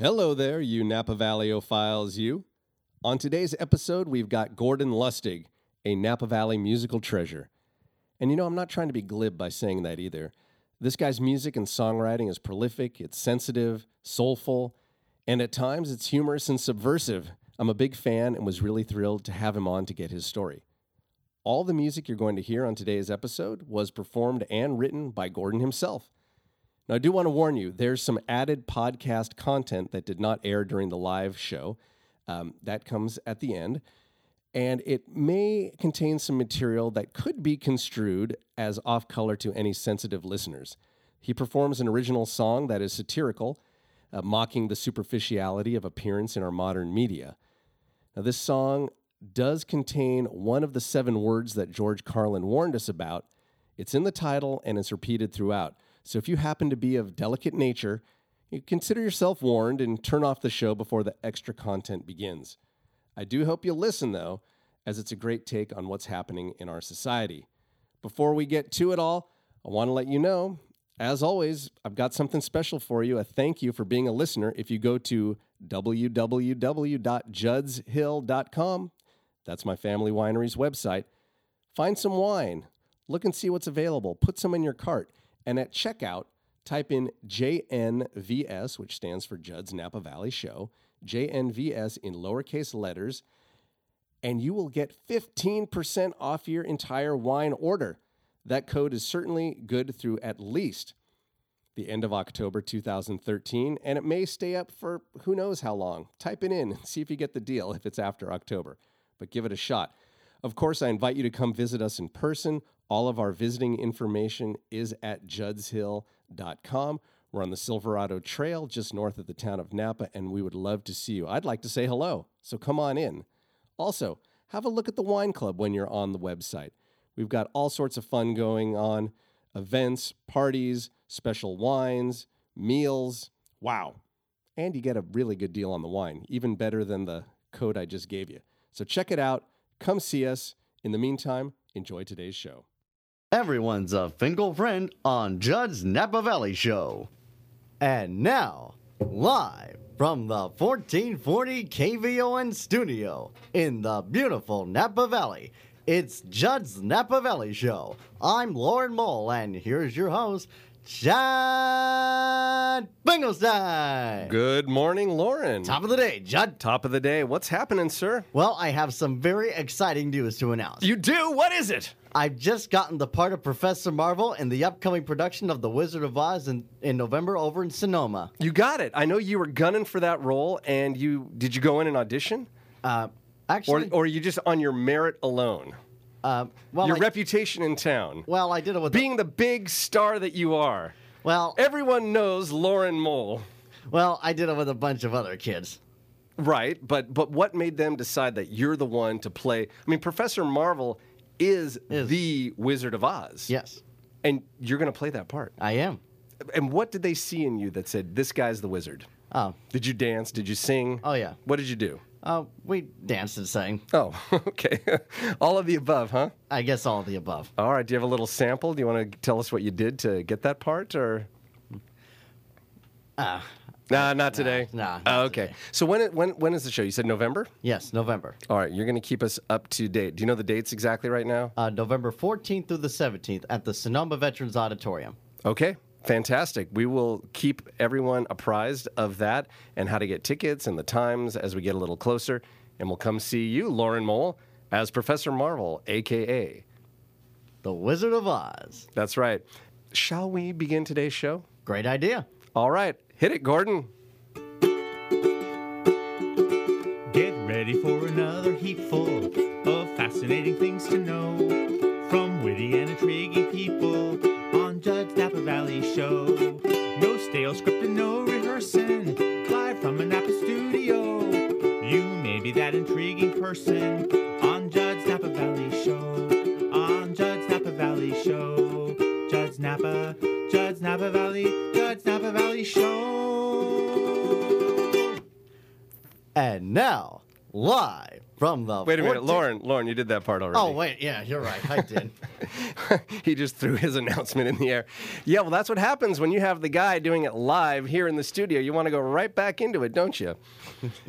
Hello there, you Napa Valleyophiles, you. On today's episode, we've got Gordon Lustig, a Napa Valley musical treasure. And you know, I'm not trying to be glib by saying that either. This guy's music and songwriting is prolific, it's sensitive, soulful, and at times it's humorous and subversive. I'm a big fan and was really thrilled to have him on to get his story. All the music you're going to hear on today's episode was performed and written by Gordon himself. Now, I do want to warn you, there's some added podcast content that did not air during the live show. Um, that comes at the end. And it may contain some material that could be construed as off color to any sensitive listeners. He performs an original song that is satirical, uh, mocking the superficiality of appearance in our modern media. Now, this song does contain one of the seven words that George Carlin warned us about. It's in the title and it's repeated throughout. So if you happen to be of delicate nature, you consider yourself warned and turn off the show before the extra content begins. I do hope you'll listen, though, as it's a great take on what's happening in our society. Before we get to it all, I want to let you know, as always, I've got something special for you. A thank you for being a listener. If you go to www.juddshill.com, that's my family winery's website, find some wine, look and see what's available, put some in your cart, and at checkout, type in JNVS, which stands for Judd's Napa Valley Show, JNVS in lowercase letters, and you will get 15% off your entire wine order. That code is certainly good through at least the end of October 2013, and it may stay up for who knows how long. Type it in and see if you get the deal if it's after October, but give it a shot. Of course, I invite you to come visit us in person. All of our visiting information is at juddshill.com. We're on the Silverado Trail just north of the town of Napa, and we would love to see you. I'd like to say hello, so come on in. Also, have a look at the wine club when you're on the website. We've got all sorts of fun going on events, parties, special wines, meals. Wow. And you get a really good deal on the wine, even better than the code I just gave you. So check it out. Come see us. In the meantime, enjoy today's show. Everyone's a Finkel friend on Judd's Napa Valley Show. And now, live from the 1440 KVON studio in the beautiful Napa Valley, it's Judd's Napa Valley Show. I'm Lauren Mole, and here's your host, Judd Finkelstein. Good morning, Lauren. Top of the day, Judd. Top of the day. What's happening, sir? Well, I have some very exciting news to announce. You do? What is it? I've just gotten the part of Professor Marvel in the upcoming production of The Wizard of Oz in, in November over in Sonoma. You got it. I know you were gunning for that role, and you did you go in and audition, Uh, actually, or are you just on your merit alone, uh, well, your I, reputation in town, well, I did it with being the big star that you are? well, Everyone knows Lauren Mole, well, I did it with a bunch of other kids. right? But but what made them decide that you're the one to play? I mean, Professor Marvel is, Is. the Wizard of Oz, Yes, and you're going to play that part. I am. And what did they see in you that said this guy's the wizard? Oh, Did you dance? Did you sing? oh yeah. What did you do? Uh, we danced and sang. Oh, okay. All of the above, huh? I guess all of the above. All right. Do you have a little sample? Do you want to tell us what you did to get that part, or? Uh, Nah, not today. nah, not Oh, okay. today. So when it, when when is the show? You said November. yes, November. All right. You're going to keep us up to date. Do you know the dates exactly right now? Uh, November 14th through the 17th at the Sonoma Veterans Auditorium. Okay. Fantastic. We will keep everyone apprised of that and how to get tickets and the times as we get a little closer. And we'll come see you, Lauren Mole, as Professor Marvel, aka. The Wizard of Oz. That's right. Shall we begin today's show? Great idea. All right. Hit it, Gordon. Get ready for another heap full of fascinating things to know from witty and intriguing people on Judd's Napa Valley Show. No stale script and no rehearsing, live from a Napa studio. You may be that intriguing person on Judd's Napa Valley Show. On Judd's Napa Valley Show. Judd's Napa, Judd's Napa Valley, Judd's Napa Valley Show. And now, live from the. Wait a minute, Lauren. Lauren, you did that part already. Oh wait, yeah, you're right. I did. he just threw his announcement in the air. Yeah, well, that's what happens when you have the guy doing it live here in the studio. You want to go right back into it, don't you?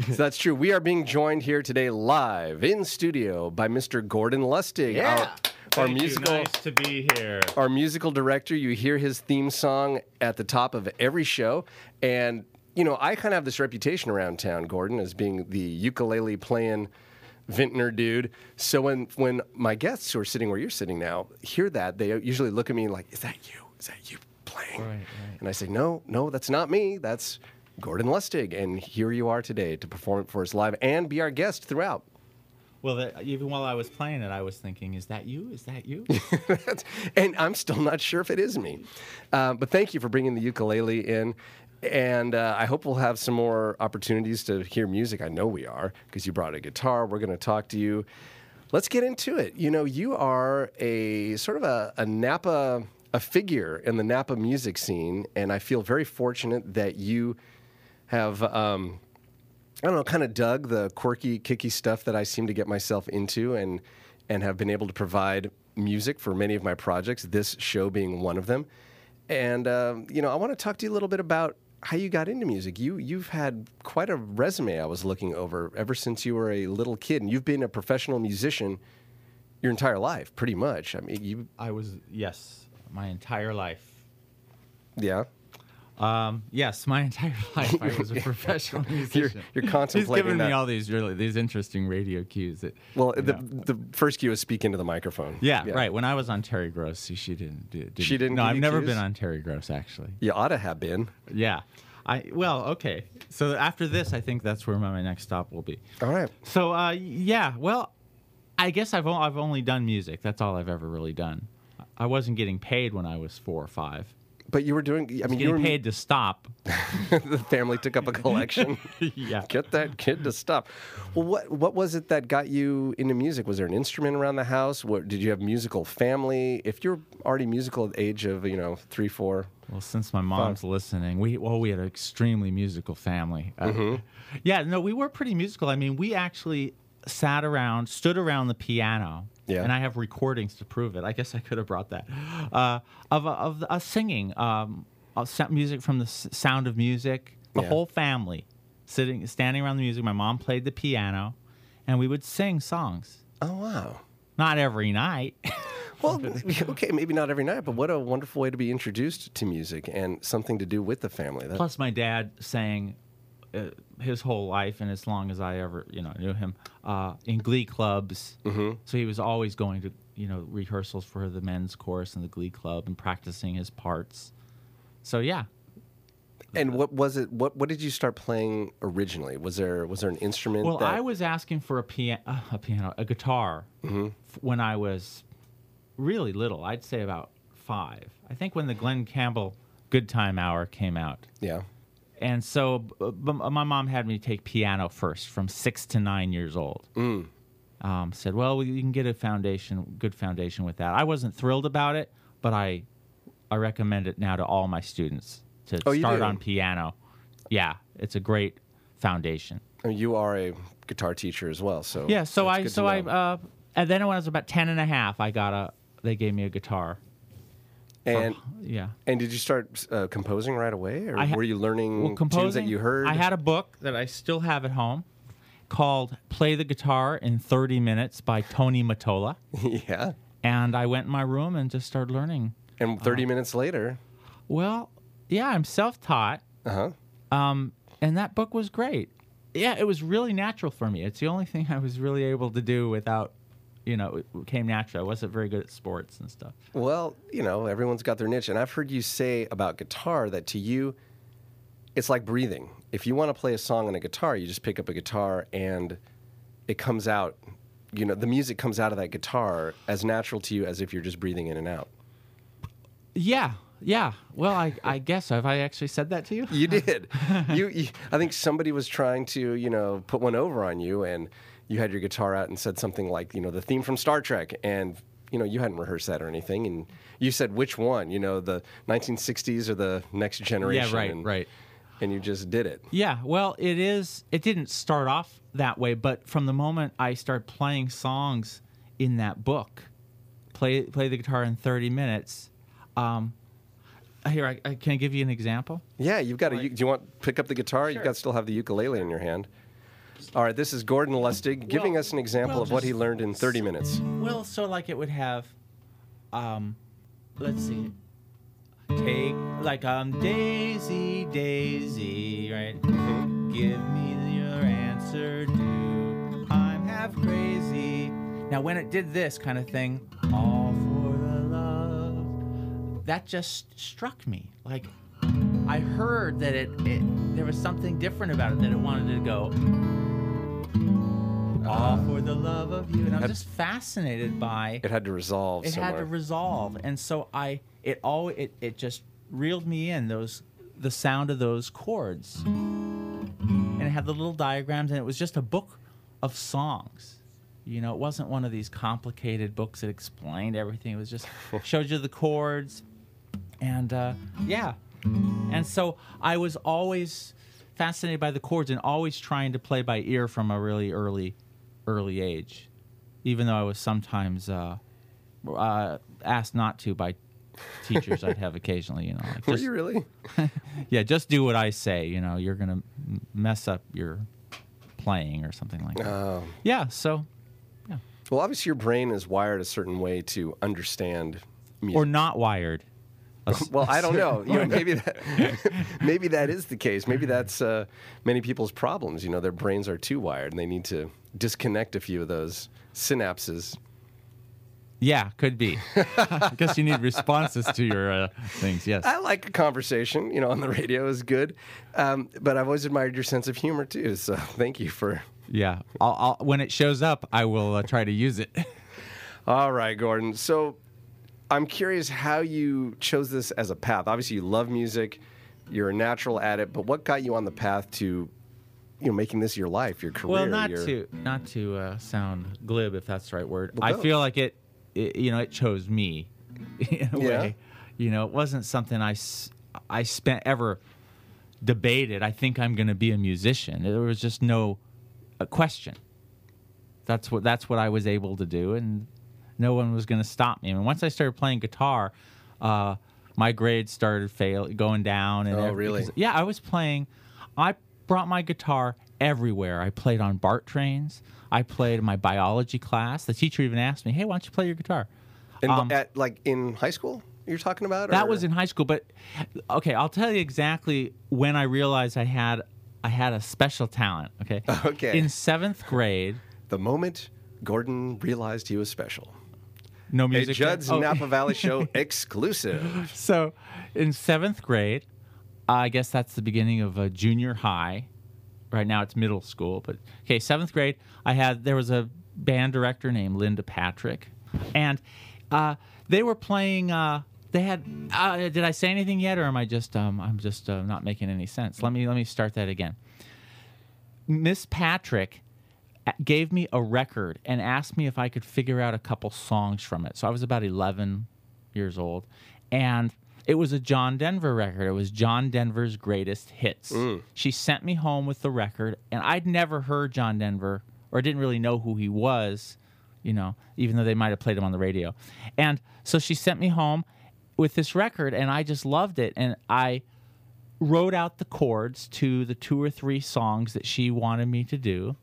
so that's true. We are being joined here today live in studio by Mr. Gordon Lustig, Yeah. our, our Thank musical. Nice to be here. Our musical director, you hear his theme song at the top of every show. And, you know, I kind of have this reputation around town, Gordon, as being the ukulele playing vintner dude. So when, when my guests who are sitting where you're sitting now hear that, they usually look at me like, is that you? Is that you playing? Right, right. And I say, no, no, that's not me. That's Gordon Lustig. And here you are today to perform it for us live and be our guest throughout. Well, that, even while I was playing it, I was thinking, "Is that you? Is that you?" and I'm still not sure if it is me. Uh, but thank you for bringing the ukulele in. And uh, I hope we'll have some more opportunities to hear music. I know we are because you brought a guitar. We're going to talk to you. Let's get into it. You know, you are a sort of a, a Napa, a figure in the Napa music scene. And I feel very fortunate that you have. Um, I don't know, kind of dug the quirky, kicky stuff that I seem to get myself into, and and have been able to provide music for many of my projects. This show being one of them. And um, you know, I want to talk to you a little bit about how you got into music. You you've had quite a resume. I was looking over ever since you were a little kid, and you've been a professional musician your entire life, pretty much. I mean, you I was yes, my entire life. yeah. Um, yes, my entire life I was a professional musician. you're He's contemplating giving me all these really these interesting radio cues. That, Well, the, know. the first cue is speak into the microphone. yeah, right. When I was on Terry Gross, she didn't. do- didn't She didn't No, I've never cues? been on Terry Gross actually. You ought to have been. Yeah, I well, okay. So after this, I think that's where my, my next stop will be. All right. So uh, yeah, well, I guess I've o- I've only done music. That's all I've ever really done. I wasn't getting paid when I was four or five. But you were doing. I mean, you were paid to stop. the family took up a collection. yeah. Get that kid to stop. Well, what what was it that got you into music? Was there an instrument around the house? What did you have musical family? If you're already musical at the age of you know three, four, Well, since my mom's listening, we well we had an extremely musical family. Uh, Mm-hmm. Yeah, no, we were pretty musical. I mean, we actually sat around, stood around the piano. Yeah. And I have recordings to prove it. I guess I could have brought that uh, of of us singing um, uh, music from the S- Sound of Music. The Yeah. whole family sitting, standing around the music. My mom played the piano, and we would sing songs. oh wow. Not every night. Well, okay, maybe not every night, but what a wonderful way to be introduced to music and something to do with the family. That, Plus, my dad sang uh, his whole life, and as long as I ever, you know, knew him, uh, in glee clubs. Mm-hmm. So he was always going to, you know, rehearsals for the men's chorus and the glee club and practicing his parts. So yeah, and what was it? What what did you start playing originally? Was there was there an instrument? Well, that, I was asking for a piano, uh, a piano, a guitar f- when I was really little. I'd say about five. I think when the Glen Campbell Good Time Hour came out. Yeah. And so b- b- my mom had me take piano first from six to nine years old. Um, said, well, you can get a foundation, good foundation with that. I wasn't thrilled about it, but I, I recommend it now to all my students to Oh, start on piano. Yeah, it's a great foundation. I mean, you are a guitar teacher as well, so Yeah, so I, so I, uh, and then when I was about 10 and a half, I got a, they gave me a guitar. And Yeah. and did you start uh, composing right away, or ha- were you learning well, tunes that you heard? I had a book that I still have at home called "Play the Guitar in 30 Minutes" by Tony Matola, yeah. and I went in my room and just started learning. And Uh, 30 minutes later, Well, yeah, I'm self-taught, uh huh. um, and that book was great. Yeah, it was really natural for me. It's the only thing I was really able to do without, you know, it came naturally. I wasn't very good at sports and stuff. Well, you know, everyone's got their niche, and I've heard you say about guitar that to you, it's like breathing. If you want to play a song on a guitar, you just pick up a guitar and it comes out. You know, the music comes out of that guitar as natural to you as if you're just breathing in and out. Yeah, yeah. Well, I, I guess have I actually said that to you? You did. you, you, I think somebody was trying to, you know, put one over on you, and you had your guitar out and said something like, you know, the theme from Star Trek, and you know, you hadn't rehearsed that or anything, and you said which one, you know, the 1960s or the Next Generation. Yeah, right, and, right. and you just did it. Yeah, well, it is. It didn't start off that way, but from the moment I started playing songs in that book, play play the guitar in thirty minutes. Um, here, I, I can I give you an example. Yeah, you've got a. Do you want to pick up the guitar? You've Sure. got still have the ukulele in your hand. All right, this is Gordon Lustig giving Well- us an example well, of what he learned in 30 minutes. Well, so like it would have, um, let's see, take like um Daisy Daisy, right? Give me your answer, do I'm half crazy. Now, when it did this kind of thing, all for the love, that just struck me. Like I heard that it, it there was something different about it that it wanted to go. All for the love of you, and I'm Had- just fascinated by It had to resolve it somewhere. had to resolve. And so i it all it, it just reeled me in those the sound of those chords. And it had the little diagrams and it was just a book of songs. You know it wasn't one of these complicated books that explained everything. It was just showed you the chords. And uh, yeah. And so i was always fascinated by the chords and always trying to play by ear from a really early early age even though i was sometimes uh, uh, asked not to by teachers I'd have occasionally. You know, like Were you really? yeah, just do what I say. You know, you're gonna mess up your playing or something like that. Oh. yeah, so Well, obviously, your brain is wired a certain way to understand music. or not wired. A well, I don't know. You know, maybe that maybe that is the case. Maybe that's uh, many people's problems. You know, their brains are too wired, and they need to disconnect a few of those synapses. Yeah, could be. I guess you need responses to your uh, things. Yes. I like a conversation. You know, on the radio is good, um, but I've always admired your sense of humor too. So thank you for. Yeah. I'll, I'll, when it shows up, I will uh, try to use it. All right, Gordon. So I'm curious how you chose this as a path. Obviously, you love music. You're a natural at it, but what got you on the path to, you know, making this your life, your career? Well, not your- to not to uh, sound glib, if that's the right word. Well, I feel like it, it, you know, it chose me in a Yeah. way. You know, it wasn't something I I spent ever debated. I think I'm going to be a musician. There was just no uh, question. That's what that's what I was able to do, and no one was going to stop me. And once I started playing guitar, uh, my grades started fail going down. And Oh, really? yeah, I was playing. I brought my guitar everywhere. I played on BART trains. I played in my biology class. The teacher even asked me, "Hey, why don't you play your guitar?" And Um, at like in high school, you're talking about? That or- was in high school, but okay, I'll tell you exactly when I realized I had I had a special talent. Okay. Okay. In seventh grade, the moment Gordon realized he was special. no A music. Judd's oh, Napa Valley Show exclusive. So, in seventh grade, I guess that's the beginning of a junior high. Right now, it's middle school, but okay, seventh grade. I had there was a band director named Linda Patrick, and uh, they were playing. Uh, they had. Uh, did I say anything yet, or am I just? Um, I'm just uh, not making any sense. Let me let me start that again. Miss Patrick gave me a record and asked me if I could figure out a couple songs from it. So I was about 11 years old. And it was a John Denver record. It was John Denver's greatest hits. Mm. She sent me home with the record, and I'd never heard John Denver or didn't really know who he was, you know, even though they might have played him on the radio. And so she sent me home with this record, and I just loved it. And I wrote out the chords to the two or three songs that she wanted me to do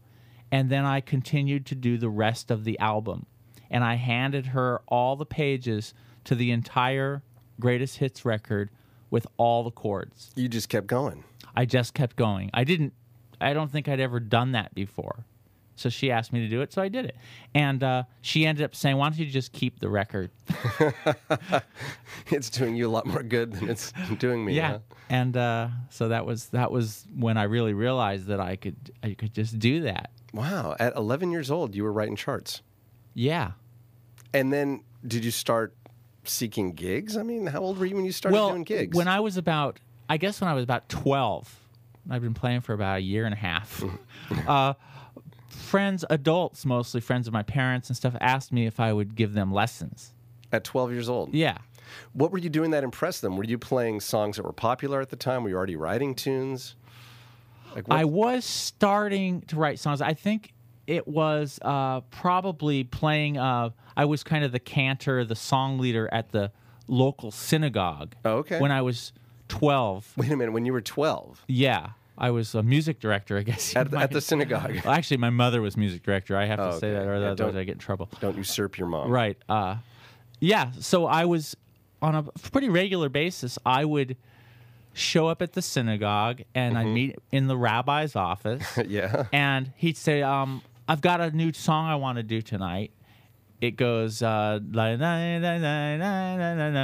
and then I continued to do the rest of the album and I handed her all the pages to the entire greatest hits record with all the chords. You just kept going. I just kept going. I didn't I don't think I'd ever done that before. So she asked me to do it, so I did it. And uh, she ended up saying, "Why don't you just keep the record?" It's doing you a lot more good than it's doing me. yeah huh? and uh, so that was that was when i really realized that i could i could just do that Wow. At 11 years old, you were writing charts. yeah And then did you start seeking gigs? I mean, how old were you when you started well doing gigs? when i was about i guess when i was about 12 i've been playing for about a year and a half uh, friends adults mostly friends of my parents and stuff asked me if i would give them lessons At 12 years old. yeah What were you doing that impressed them? Were you playing songs that were popular at the time? Were you already writing tunes? Like I was starting to write songs. I think it was uh, probably playing. Uh, I was kind of the cantor, the song leader at the local synagogue. Oh, okay. When I was twelve, Wait a minute. When you were twelve yeah, I was a music director. I guess at, might- at the synagogue, Well, actually, my mother was music director. I have to Oh, say okay. that, or Yeah, otherwise I get in trouble. don't usurp your mom. Right. Uh, yeah. So I was on a pretty regular basis. I would show up at the synagogue and Mm-hmm. I'd meet in the rabbi's office, yeah. and he'd say, um, "I've got a new song I want to do tonight." It goes uh,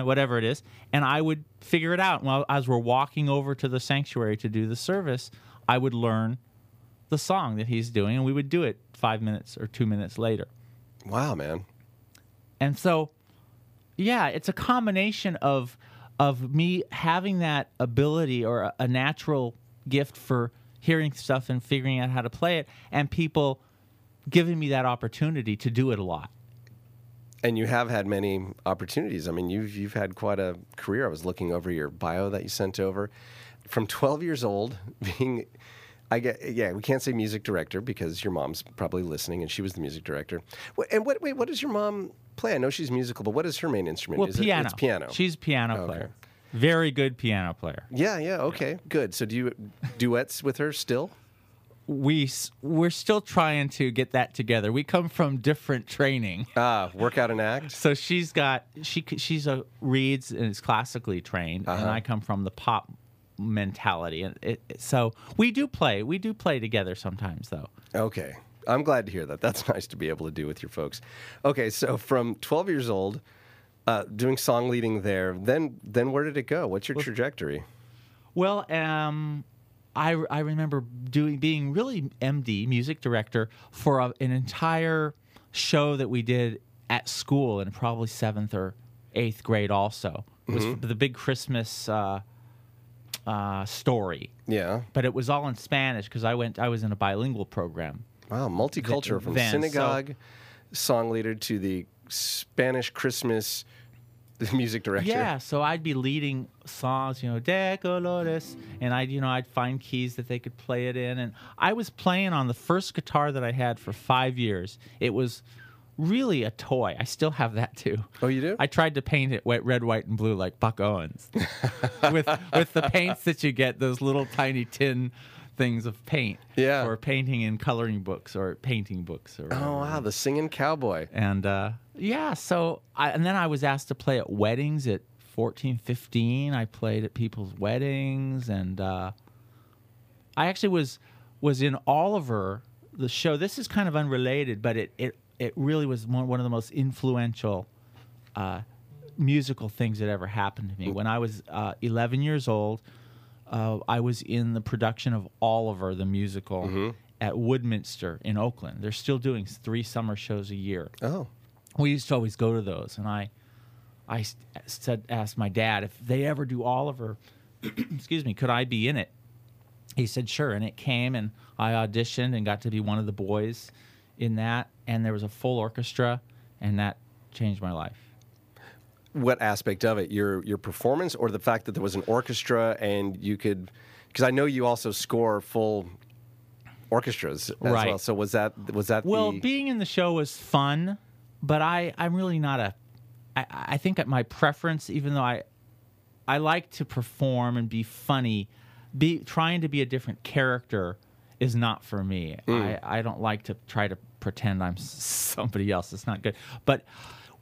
whatever it is, and I would figure it out. Well, as we're walking over to the sanctuary to do the service, I would learn the song that he's doing, and we would do it five minutes or two minutes later. Wow, man. And so, yeah, it's a combination of of me having that ability or a, a natural gift for hearing stuff and figuring out how to play it, and people giving me that opportunity to do it a lot. And you have had many opportunities. I mean, you've you've had quite a career. I was looking over your bio that you sent over. From 12 years old, being, I get, yeah, we can't say music director because your mom's probably listening, and she was the music director. And what, wait, what does your mom play? I know she's musical, but what is her main instrument? Well, is piano. It, it's piano. She's a piano Okay. player. Very good piano player. yeah, yeah, okay, good. So do you duets with her still? We we're still trying to get that together. We come from different training. Ah, work out an act. So she's got she she's a reads and is classically trained, and I come from the pop mentality, and it, it- so we do play. We do play together sometimes, though. Okay. I'm glad to hear that. That's nice to be able to do with your folks. Okay, so from 12 years old, uh, doing song leading there, then then where did it go? What's your trajectory? Well, um, I I remember doing being really MD music director for a, an entire show that we did at school in probably seventh or eighth grade. Also, it was the big Christmas uh, uh, story. Yeah. but it was all in Spanish because I went. I was in a bilingual program. Wow, multicultural from then, so- synagogue song leader to the Spanish Christmas music director. Yeah, so I'd be leading songs, you know, De Colores, and I'd, you know, I'd find keys that they could play it in, and I was playing on the first guitar that I had for five years. It was really a toy. I still have that too. Oh, you do? I tried to paint it wet, red, white, and blue like Buck Owens, with with the paints that you get, those little tiny tin things of paint. Yeah. For painting in coloring books or painting books or. Oh wow, the singing cowboy. And uh, yeah, so I, and then I was asked to play at weddings at 14, 15. I played at people's weddings, and uh, I actually was was in Oliver, the show. This is kind of unrelated, but it it it really was one, one of the most influential uh, musical things that ever happened to me. When I was uh, 11 years old, uh, I was in the production of Oliver the musical at Woodminster in Oakland. They're still doing three summer shows a year. Oh. We used to always go to those, and I, I said, asked my dad if they ever do Oliver, excuse me, could I be in it? He said sure, and it came, and I auditioned and got to be one of the boys in that, and there was a full orchestra, and that changed my life. What aspect of it? Your your performance or the fact that there was an orchestra and you could because I know you also score full orchestras as Right. well. So was that was that Well, the being in the show was fun, but I I'm really not a. I I think at my preference, even though I I like to perform and be funny, be trying to be a different character is not for me. Mm. I I don't like to try to pretend I'm somebody else. It's not good. But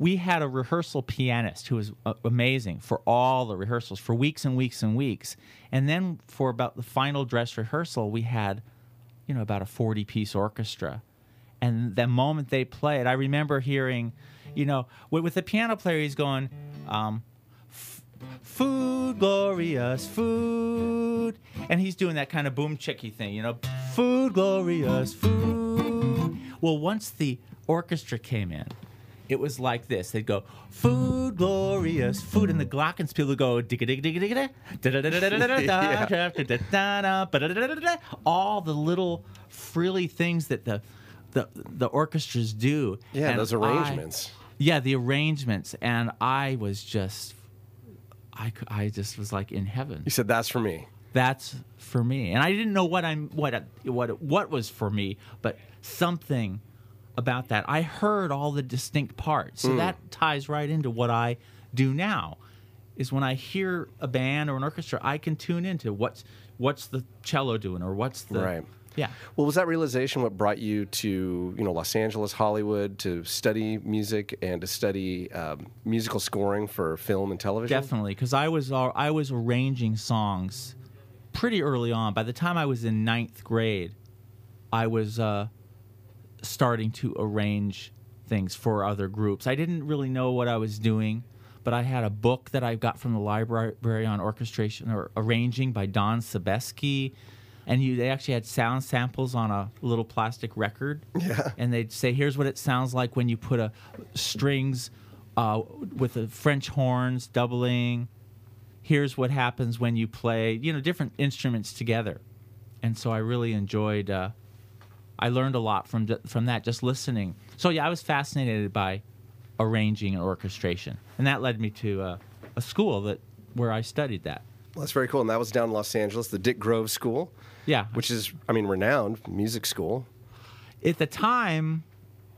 we had a rehearsal pianist who was uh, amazing for all the rehearsals for weeks and weeks and weeks. And then for about the final dress rehearsal, we had you know, about a 40 piece orchestra. And the moment they played, I remember hearing, you know, with, with the piano player, he's going, um, food, glorious food. And he's doing that kind of boom chicky thing, you know, food, glorious food. Well, once the orchestra came in, it was like this. They'd go, food glorious, food, and the Glockenspiel would go, digga digga digga digga all the little frilly things that the the, the orchestras do. Yeah, and those arrangements. I, yeah, the arrangements. And I was just, I, I just was like in heaven. You said, that's for me. That's for me. And I didn't know what I'm, what, what, what was for me, but something – about that. I heard all the distinct parts, so that ties right into what I do now. Is when I hear a band or an orchestra, I can tune into what's what's the cello doing or what's the Right. Yeah. Well, was that realization what brought you to you know Los Angeles, Hollywood, to study music and to study um, musical scoring for film and television? Definitely, because I was al- I was arranging songs pretty early on. By the time I was in ninth grade, I was uh, starting to arrange things for other groups. I didn't really know what I was doing, but I had a book that I got from the library on orchestration or arranging by Don Sebesky. And you, they actually had sound samples on a little plastic record. Yeah. And they'd say, here's what it sounds like when you put a strings uh, with the French horns doubling. Here's what happens when you play, you know, different instruments together. And so I really enjoyed. Uh, I learned a lot from from that just listening. So yeah, I was fascinated by arranging and orchestration, and that led me to uh, a school that where I studied that. Well, that's very cool. And that was down in Los Angeles, the Dick Grove School, Yeah, which is, I mean, renowned music school. at the time,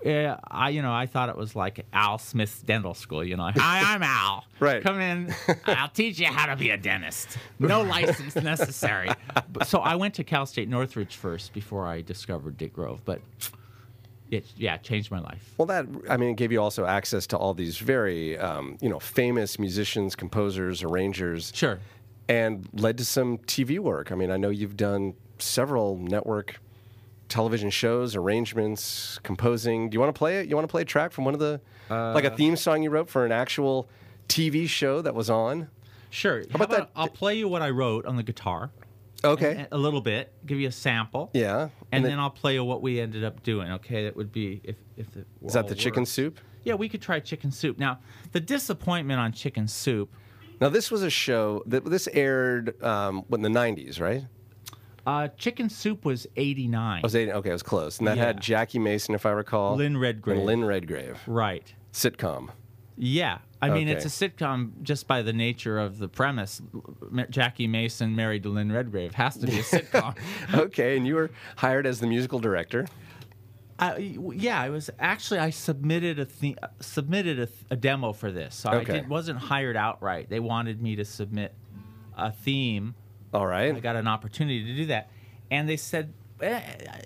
uh, I you know I thought it was like Al Smith's dental school. You know, hi, I'm Al. Right. Come in. I'll teach you how to be a dentist. No license necessary. So I went to Cal State Northridge first before I discovered Dick Grove, but it yeah changed my life. Well, that I mean, it gave you also access to all these very, um, you know, famous musicians, composers, arrangers. Sure. and led to some TV work. I mean, I know you've done several network television shows, arrangements, composing. Do you want to play it? You want to play a track from one of the, like a theme song you wrote for an actual TV show that was on? Sure. How about about, that- I'll play you what I wrote on the guitar. Okay. A little bit, give you a sample. Yeah. And, then- then I'll play you what we ended up doing. Okay, that would be if if the Is that the chicken soup? Yeah, we could try chicken soup. Now, the disappointment on chicken soup. Now, this was a show that this aired um, in the 90s, right? Uh, chicken soup was eighty nine. I was eight, okay, I was close. And that had Jackie Mason, if I recall. Lynn Redgrave. And Lynn Redgrave. Right. Sitcom. Yeah. I mean, it's a sitcom just by the nature of the premise. Ma- Jackie Mason married to Lynn Redgrave has to be a sitcom. okay, and you were hired as the musical director. I, yeah, I was actually I submitted a the, submitted a, a demo for this. So Okay. I did, wasn't hired outright. They wanted me to submit a theme. All right. I got an opportunity to do that, and they said eh,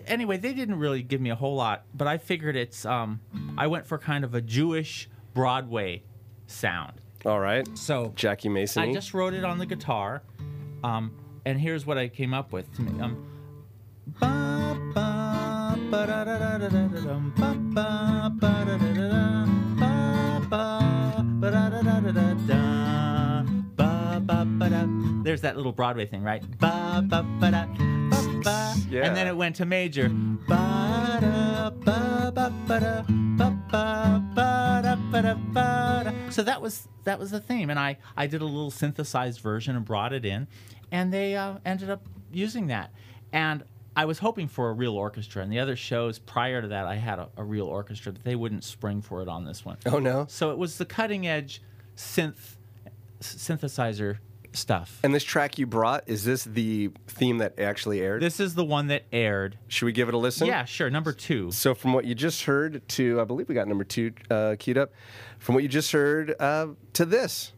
anyway. They didn't really give me a whole lot, but I figured it's. Um, I went for kind of a Jewish Broadway sound. All right. So Jackie Mason. I just wrote it on the guitar, um, and here's what I came up with. Um, ba, ba, ba, da, da, da, There's that little Broadway thing, right? Ba, ba, ba, da, ba, ba. Yeah. And then it went to major. Ba, da, ba, ba, ba, da, ba, ba, ba, da, ba, da, ba, da. So that was that was the theme, and I I did a little synthesized version and brought it in, and they uh, ended up using that. And I was hoping for a real orchestra, and the other shows prior to that, I had a, a real orchestra, but they wouldn't spring for it on this one. Oh no. So it was the cutting edge synth synthesizer stuff. And this track you brought is this the theme that actually aired? This is the one that aired. Should we give it a listen? Yeah, sure. Number two. So from what you just heard to, I believe we got number two uh, queued up. From what you just heard uh, to this.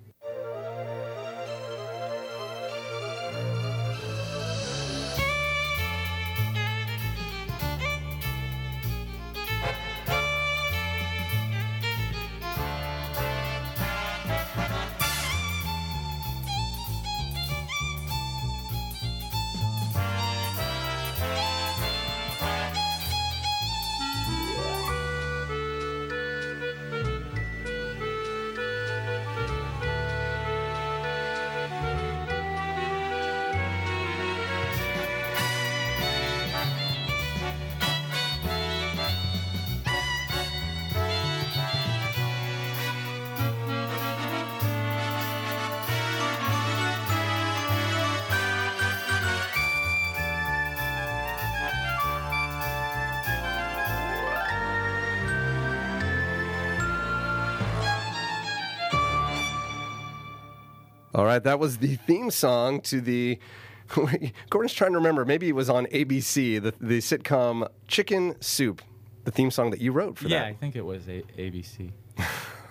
Right, that was the theme song to the. Gordon's trying to remember. Maybe it was on ABC, the, the sitcom Chicken Soup, the theme song that you wrote for that. Yeah, I think it was a- ABC.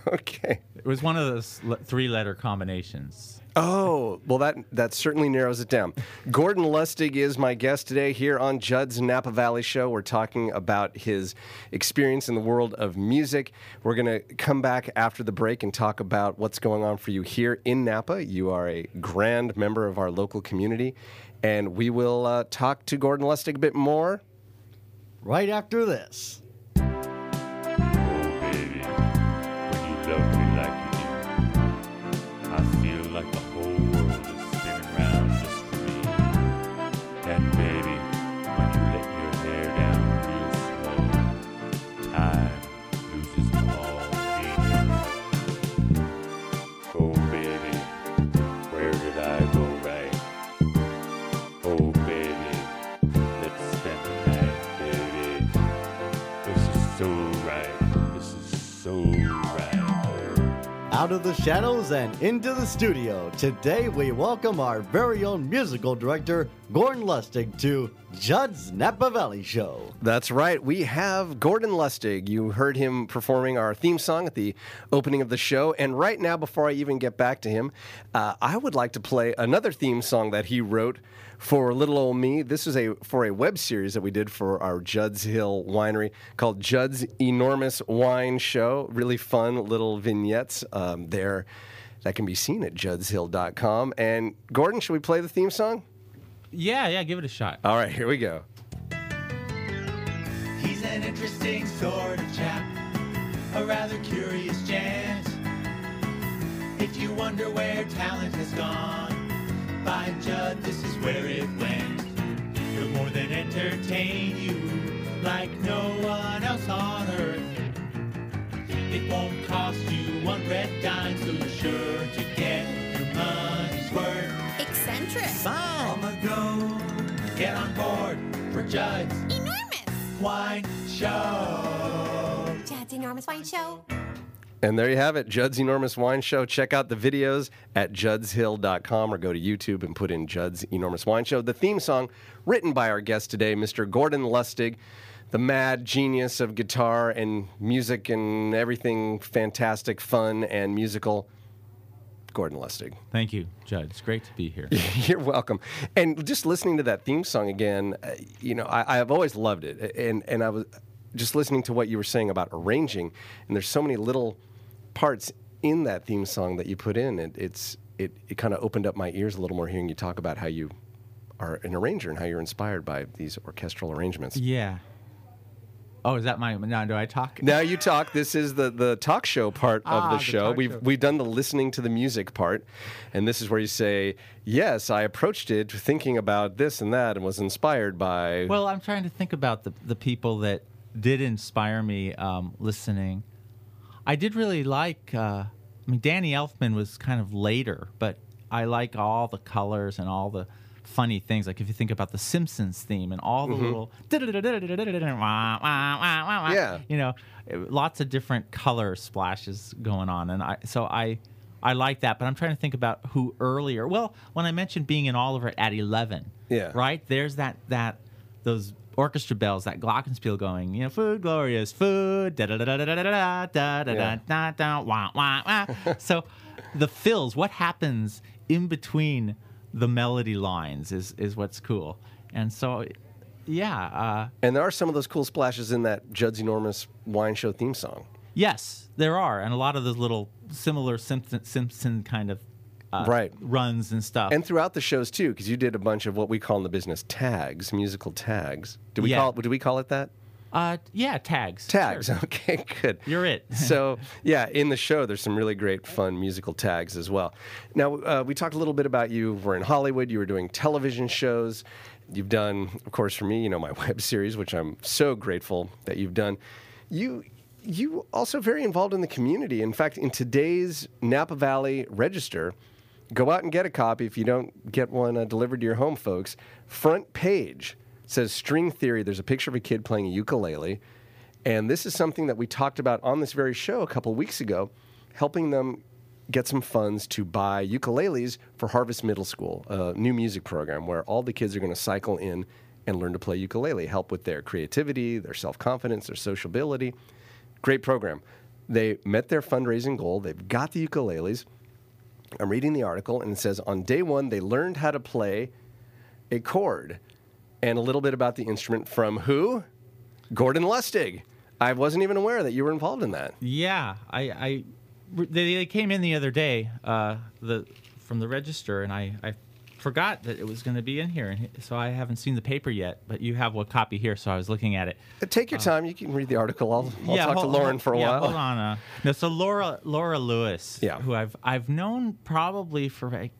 Okay. It was one of those le- three-letter combinations. Oh, well, that that certainly narrows it down. Gordon Lustig is my guest today here on Judd's Napa Valley Show. We're talking about his experience in the world of music. We're going to come back after the break and talk about what's going on for you here in Napa. You are a grand member of our local community, and we will uh, talk to Gordon Lustig a bit more. Right after this. Out of the shadows and into the studio. Today we welcome our very own musical director, Gordon Lustig, to Judd's Napa Valley Show. That's right. We have Gordon Lustig. You heard him performing our theme song at the opening of the show. And right now, before I even get back to him, uh, I would like to play another theme song that he wrote for Little Old Me. This is a for a web series that we did for our Judd's Hill Winery called Judd's Enormous Wine Show. Really fun little vignettes um, there that can be seen at juddshill.com. And Gordon, should we play the theme song? Yeah, yeah, give it a shot. All right, here we go. He's an interesting sort of chap, a rather curious gent. If you wonder where talent has gone, by Judd, this is where it went. He'll more than entertain you like no one else on earth. It won't cost you one red dime, so you're sure to get your money's worth. Eccentric. The go, get on board for Judd's Enormous. Wine Show. Judd's Enormous Wine Show. And there you have it, Judd's Enormous Wine Show. Check out the videos at juddshill.com or go to YouTube and put in Judd's Enormous Wine Show. The theme song written by our guest today, Mr. Gordon Lustig, the mad genius of guitar and music and everything fantastic, fun, and musical. Gordon Lustig. Thank you, Judd. It's great to be here. You're welcome. And just listening to that theme song again, uh, you know, I, I've always loved it. And and I was just listening to what you were saying about arranging, and there's so many little parts in that theme song that you put in. It, it's it, it kind of opened up my ears a little more hearing you talk about how you are an arranger and how you're inspired by these orchestral arrangements. yeah. Oh, is that my now? Do I talk? Now you talk. This is the, the talk show part of Ah, the the show. We've show. we've done the listening to the music part, and this is where you say, "Yes, I approached it thinking about this and that, and was inspired by." Well, I'm trying to think about the the people that did inspire me um, listening. I did really like. Uh, I mean, Danny Elfman was kind of later, but I like all the colors and all the funny things. Like if you think about the Simpsons theme and all the little Yeah. you know, lots of different color splashes going on, and I so I. I like that, but I'm trying to think about who earlier. Well, when I mentioned being in Oliver at 11, Yeah. right there's that that those orchestra bells, that glockenspiel going, you know, food glorious, food, da da da da da da da da da da da da wah wah wah. So the fills, what happens in between the melody lines is is what's cool. And so yeah, uh, and there are some of those cool splashes in that Judd's Enormous Wine Show theme song. yes, there are, and a lot of those little similar Simpson, Simpson kind of uh, Right. runs and stuff. And throughout the shows too, because you did a bunch of what we call in the business tags, musical tags. Do we Yeah. call it? Do we call it that? uh, yeah, tags. Tags. Sure. Okay, good. You're it. so yeah, in the show, there's some really great, fun musical tags as well. Now, uh, we talked a little bit about you. Were in Hollywood. You were doing television shows. You've done, of course, for me, you know, my web series, which I'm so grateful that you've done. You. You also very involved in the community. In fact, in today's Napa Valley Register, go out and get a copy if you don't get one uh, delivered to your home, folks. Front page says string theory. There's a picture of a kid playing a ukulele. And this is something that we talked about on this very show a couple weeks ago, helping them get some funds to buy ukuleles for Harvest Middle School, a new music program where all the kids are going to cycle in and learn to play ukulele, help with their creativity, their self confidence, their sociability. Great program. They met their fundraising goal. They've got the ukuleles. I'm reading the article, and it says on day one, they learned how to play a chord and a little bit about the instrument from who? Gordon Lustig. I wasn't even aware that you were involved in that. Yeah, I, I they, they came in the other day, uh, the from the register, and I, I forgot that it was going to be in here, and so I haven't seen the paper yet. But you have one copy here, so I was looking at it. Uh, Take your time. You can read the article. I'll, I'll yeah, talk hold- to Lauren hold- for a while. yeah, while. Hold on. Uh, no, so Laura Laura Lewis, Yeah. who I've I've known probably for like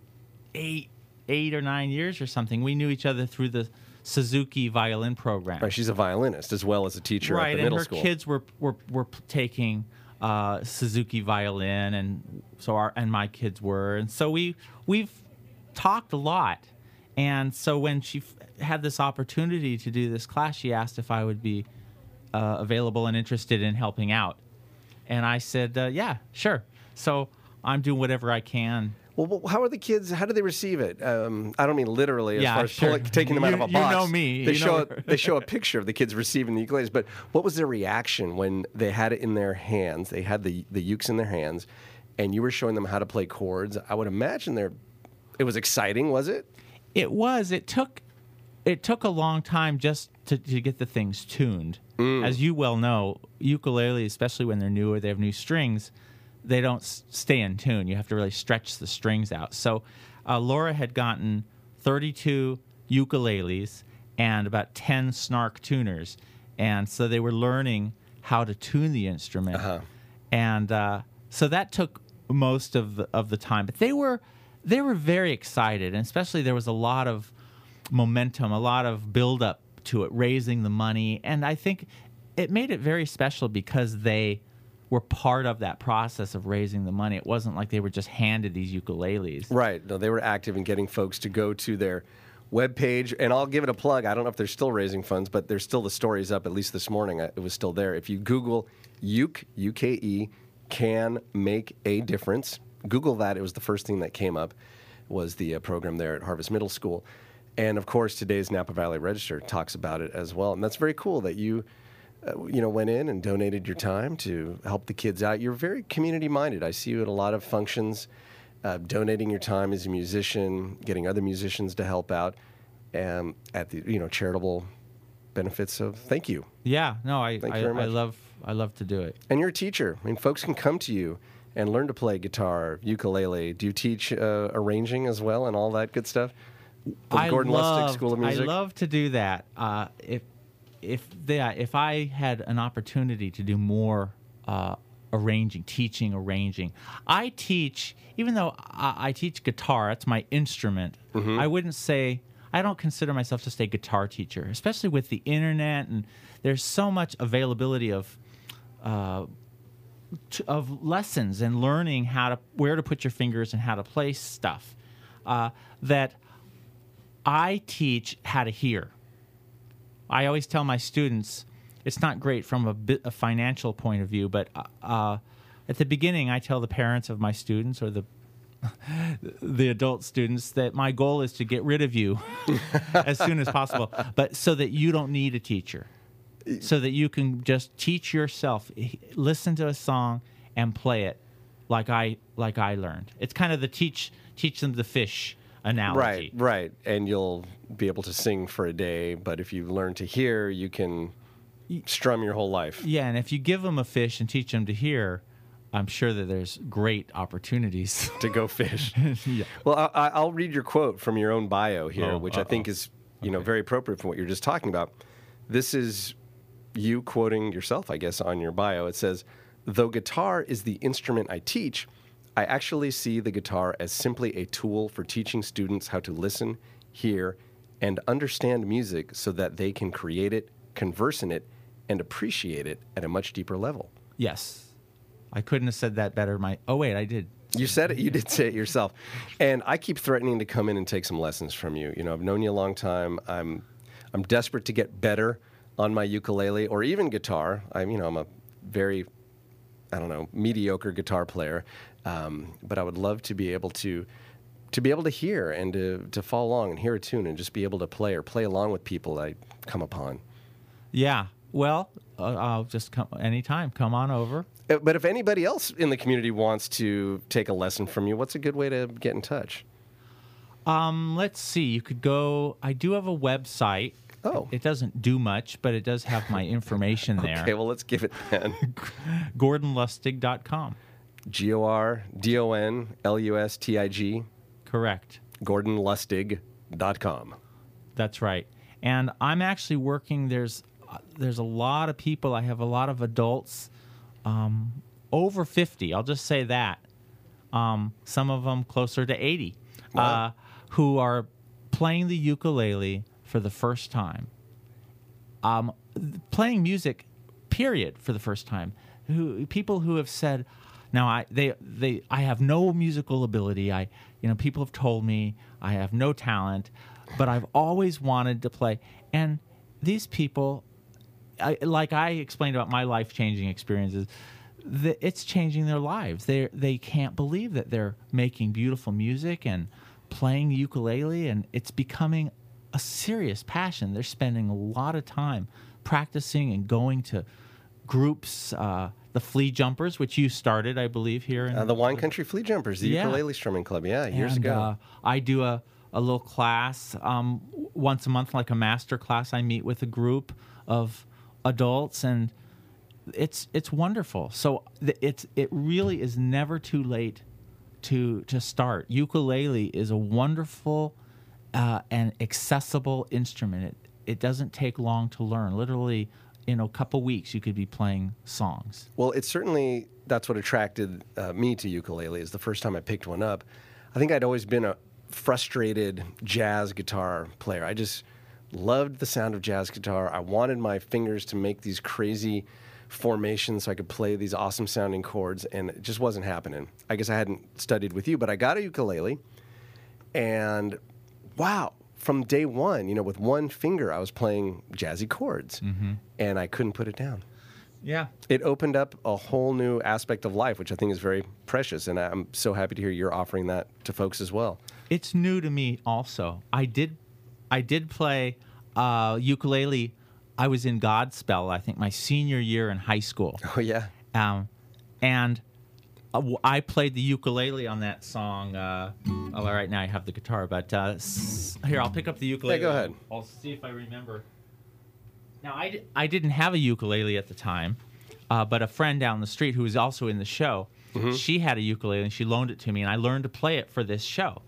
eight eight or nine years or something. We knew each other through the Suzuki violin program. Right, she's a violinist as well as a teacher right, at the and middle her school. kids were were, were taking uh, Suzuki violin, and so our and my kids were, and so we we've talked a lot, and so when she f- had this opportunity to do this class, she asked if I would be uh, available and interested in helping out, and I said, uh, yeah, sure. So I'm doing whatever I can. Well, how are the kids? How do they receive it? Um, I don't mean literally as Yeah, far as sure. pulling, taking them out You- of a box. you know me. They You show know- a, they show a picture of the kids receiving the ukuleles. But what was their reaction when they had it in their hands? They had the the ukes in their hands, and you were showing them how to play chords. I would imagine they're. It was exciting, was it? It was. It took. It took a long time just to, to get the things tuned. As you well know, ukulele, especially when they're newer, they have new strings. They don't s- stay in tune. You have to really stretch the strings out. So, uh, Laura had gotten 32 ukuleles and about 10 snark tuners, and so they were learning how to tune the instrument. And uh, so that took most of the, of the time. But they were they were very excited, and especially there was a lot of momentum, a lot of build up to it, raising the money, and I think it made it very special because they were part of that process of raising the money. It wasn't like they were just handed these ukuleles. Right. No, they were active in getting folks to go to their webpage. And I'll give it a plug. I don't know if they're still raising funds, but there's still the stories up. At least this morning, uh, it was still there. If you Google Uke, U K E, can make a difference, Google that. It was the first thing that came up, was the uh, program there at Harvest Middle School. And of course, today's Napa Valley Register talks about it as well. And that's very cool that you uh, you know, went in and donated your time to help the kids out. You're very community minded. I see you at a lot of functions, uh, donating your time as a musician, getting other musicians to help out, um, at the you know charitable benefits. So thank you. Yeah, no, I Thank I, you very I love I love to do it. And you're a teacher. I mean, folks can come to you and learn to play guitar, ukulele. Do you teach uh, arranging as well and all that good stuff? The I Gordon Lustig School of Music. I love to do that. Uh, if if they, if I had an opportunity to do more uh, arranging, teaching arranging, I teach. Even though I, I teach guitar, that's my instrument. Mm-hmm. I wouldn't say I don't consider myself just a guitar teacher, especially with the internet and there's so much availability of. Uh, of lessons and learning how to where to put your fingers and how to play stuff uh, that I teach how to hear. I always tell my students it's not great from a, bit, a financial point of view, but uh, uh, at the beginning, I tell the parents of my students or the the adult students that my goal is to get rid of you as soon as possible, but so that you don't need a teacher, so that you can just teach yourself, listen to a song and play it like I like I learned. It's kind of the teach teach them the fish analogy. Right, right. And you'll be able to sing for a day, but if you learn to hear, you can strum your whole life. Yeah, and if you give them a fish and teach them to hear, I'm sure that there's great opportunities. to go fish. yeah. Well, I, I- I'll read your quote from your own bio here, Oh, which I think is you know very appropriate for what you're just talking about. This is you quoting yourself, I guess, on your bio. It says, "Though guitar is the instrument I teach, I actually see the guitar as simply a tool for teaching students how to listen, hear, and understand music so that they can create it, converse in it, and appreciate it at a much deeper level." yes. I couldn't have said that better. My Oh wait, I did. You said it. You did say it yourself. And I keep threatening to come in and take some lessons from you. You know, I've known you a long time. I'm, I'm desperate to get better on my ukulele or even guitar. I'm, you know, I'm a very, I don't know, mediocre guitar player. Um, but I would love to be able to to be able to hear and to, to follow along and hear a tune and just be able to play or play along with people I come upon. Yeah. Well, uh, I'll just come anytime. Come on over. Uh, But if anybody else in the community wants to take a lesson from you, what's a good way to get in touch? Um, let's see. You could go. I do have a website. Oh. It doesn't do much, but it does have my information there. Okay, well, let's give it then. GordonLustig.com. G O R D O N L U S T I G, Correct. GordonLustig.com. That's right. And I'm actually working. There's uh, there's a lot of people. I have a lot of adults um, over 50. I'll just say that. Um, some of them closer to 80, uh, who are playing the ukulele for the first time. Um, playing music, period, for the first time. Who people who have said, now I they they I have no musical ability. I you know people have told me I have no talent, but I've always wanted to play. And these people, I, like I explained about my life changing experiences, the, it's changing their lives. They they can't believe that they're making beautiful music and playing ukulele, and it's becoming a serious passion. They're spending a lot of time practicing and going to groups, uh, the Flea Jumpers, which you started, I believe, here in Uh, the Wine Country Flea Jumpers, the Yeah. ukulele strumming club. Yeah, years and, ago. Uh, I do a, a little class um, once a month, like a master class. I meet with a group of adults, and it's it's wonderful. So th- it's it really is never too late to to start. Ukulele is a wonderful uh, and accessible instrument. It it doesn't take long to learn. Literally, in a couple weeks, you could be playing songs. Well, it's certainly that's what attracted uh, me to ukulele. Is the first time I picked one up. I think I'd always been a frustrated jazz guitar player. I just loved the sound of jazz guitar. I wanted my fingers to make these crazy formations so I could play these awesome sounding chords, and it just wasn't happening. I guess I hadn't studied with you, but I got a ukulele, and wow. From day one, you know, with one finger, I was playing jazzy chords, and I couldn't put it down Yeah, it opened up a whole new aspect of life, which I think is very precious. And I'm so happy to hear you're offering that to folks as well. it's new to me also. I did I did play uh, ukulele. I was in Godspell, I think my senior year in high school. Oh, yeah. Um, and I played the ukulele on that song. Uh, oh, all right, now I have the guitar, but uh, here I'll pick up the ukulele. Yeah, go ahead. I'll see if I remember. Now I, I didn't have a ukulele at the time, uh, but a friend down the street who was also in the show, she had a ukulele and she loaned it to me, and I learned to play it for this show,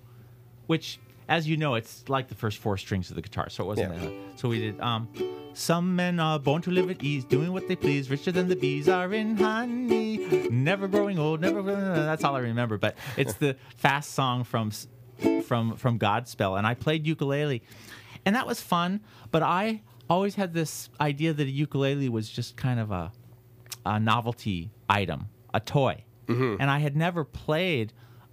which, as you know, it's like the first four strings of the guitar, so it wasn't. Yeah. that- so we did. Um, some men are born to live at ease, doing what they please. Richer than the bees are in honey, never growing old, never. That's all I remember. But it's the fast song from from from Godspell, and I played ukulele, and that was fun. But I always had this idea that a ukulele was just kind of a a novelty item, a toy, and I had never played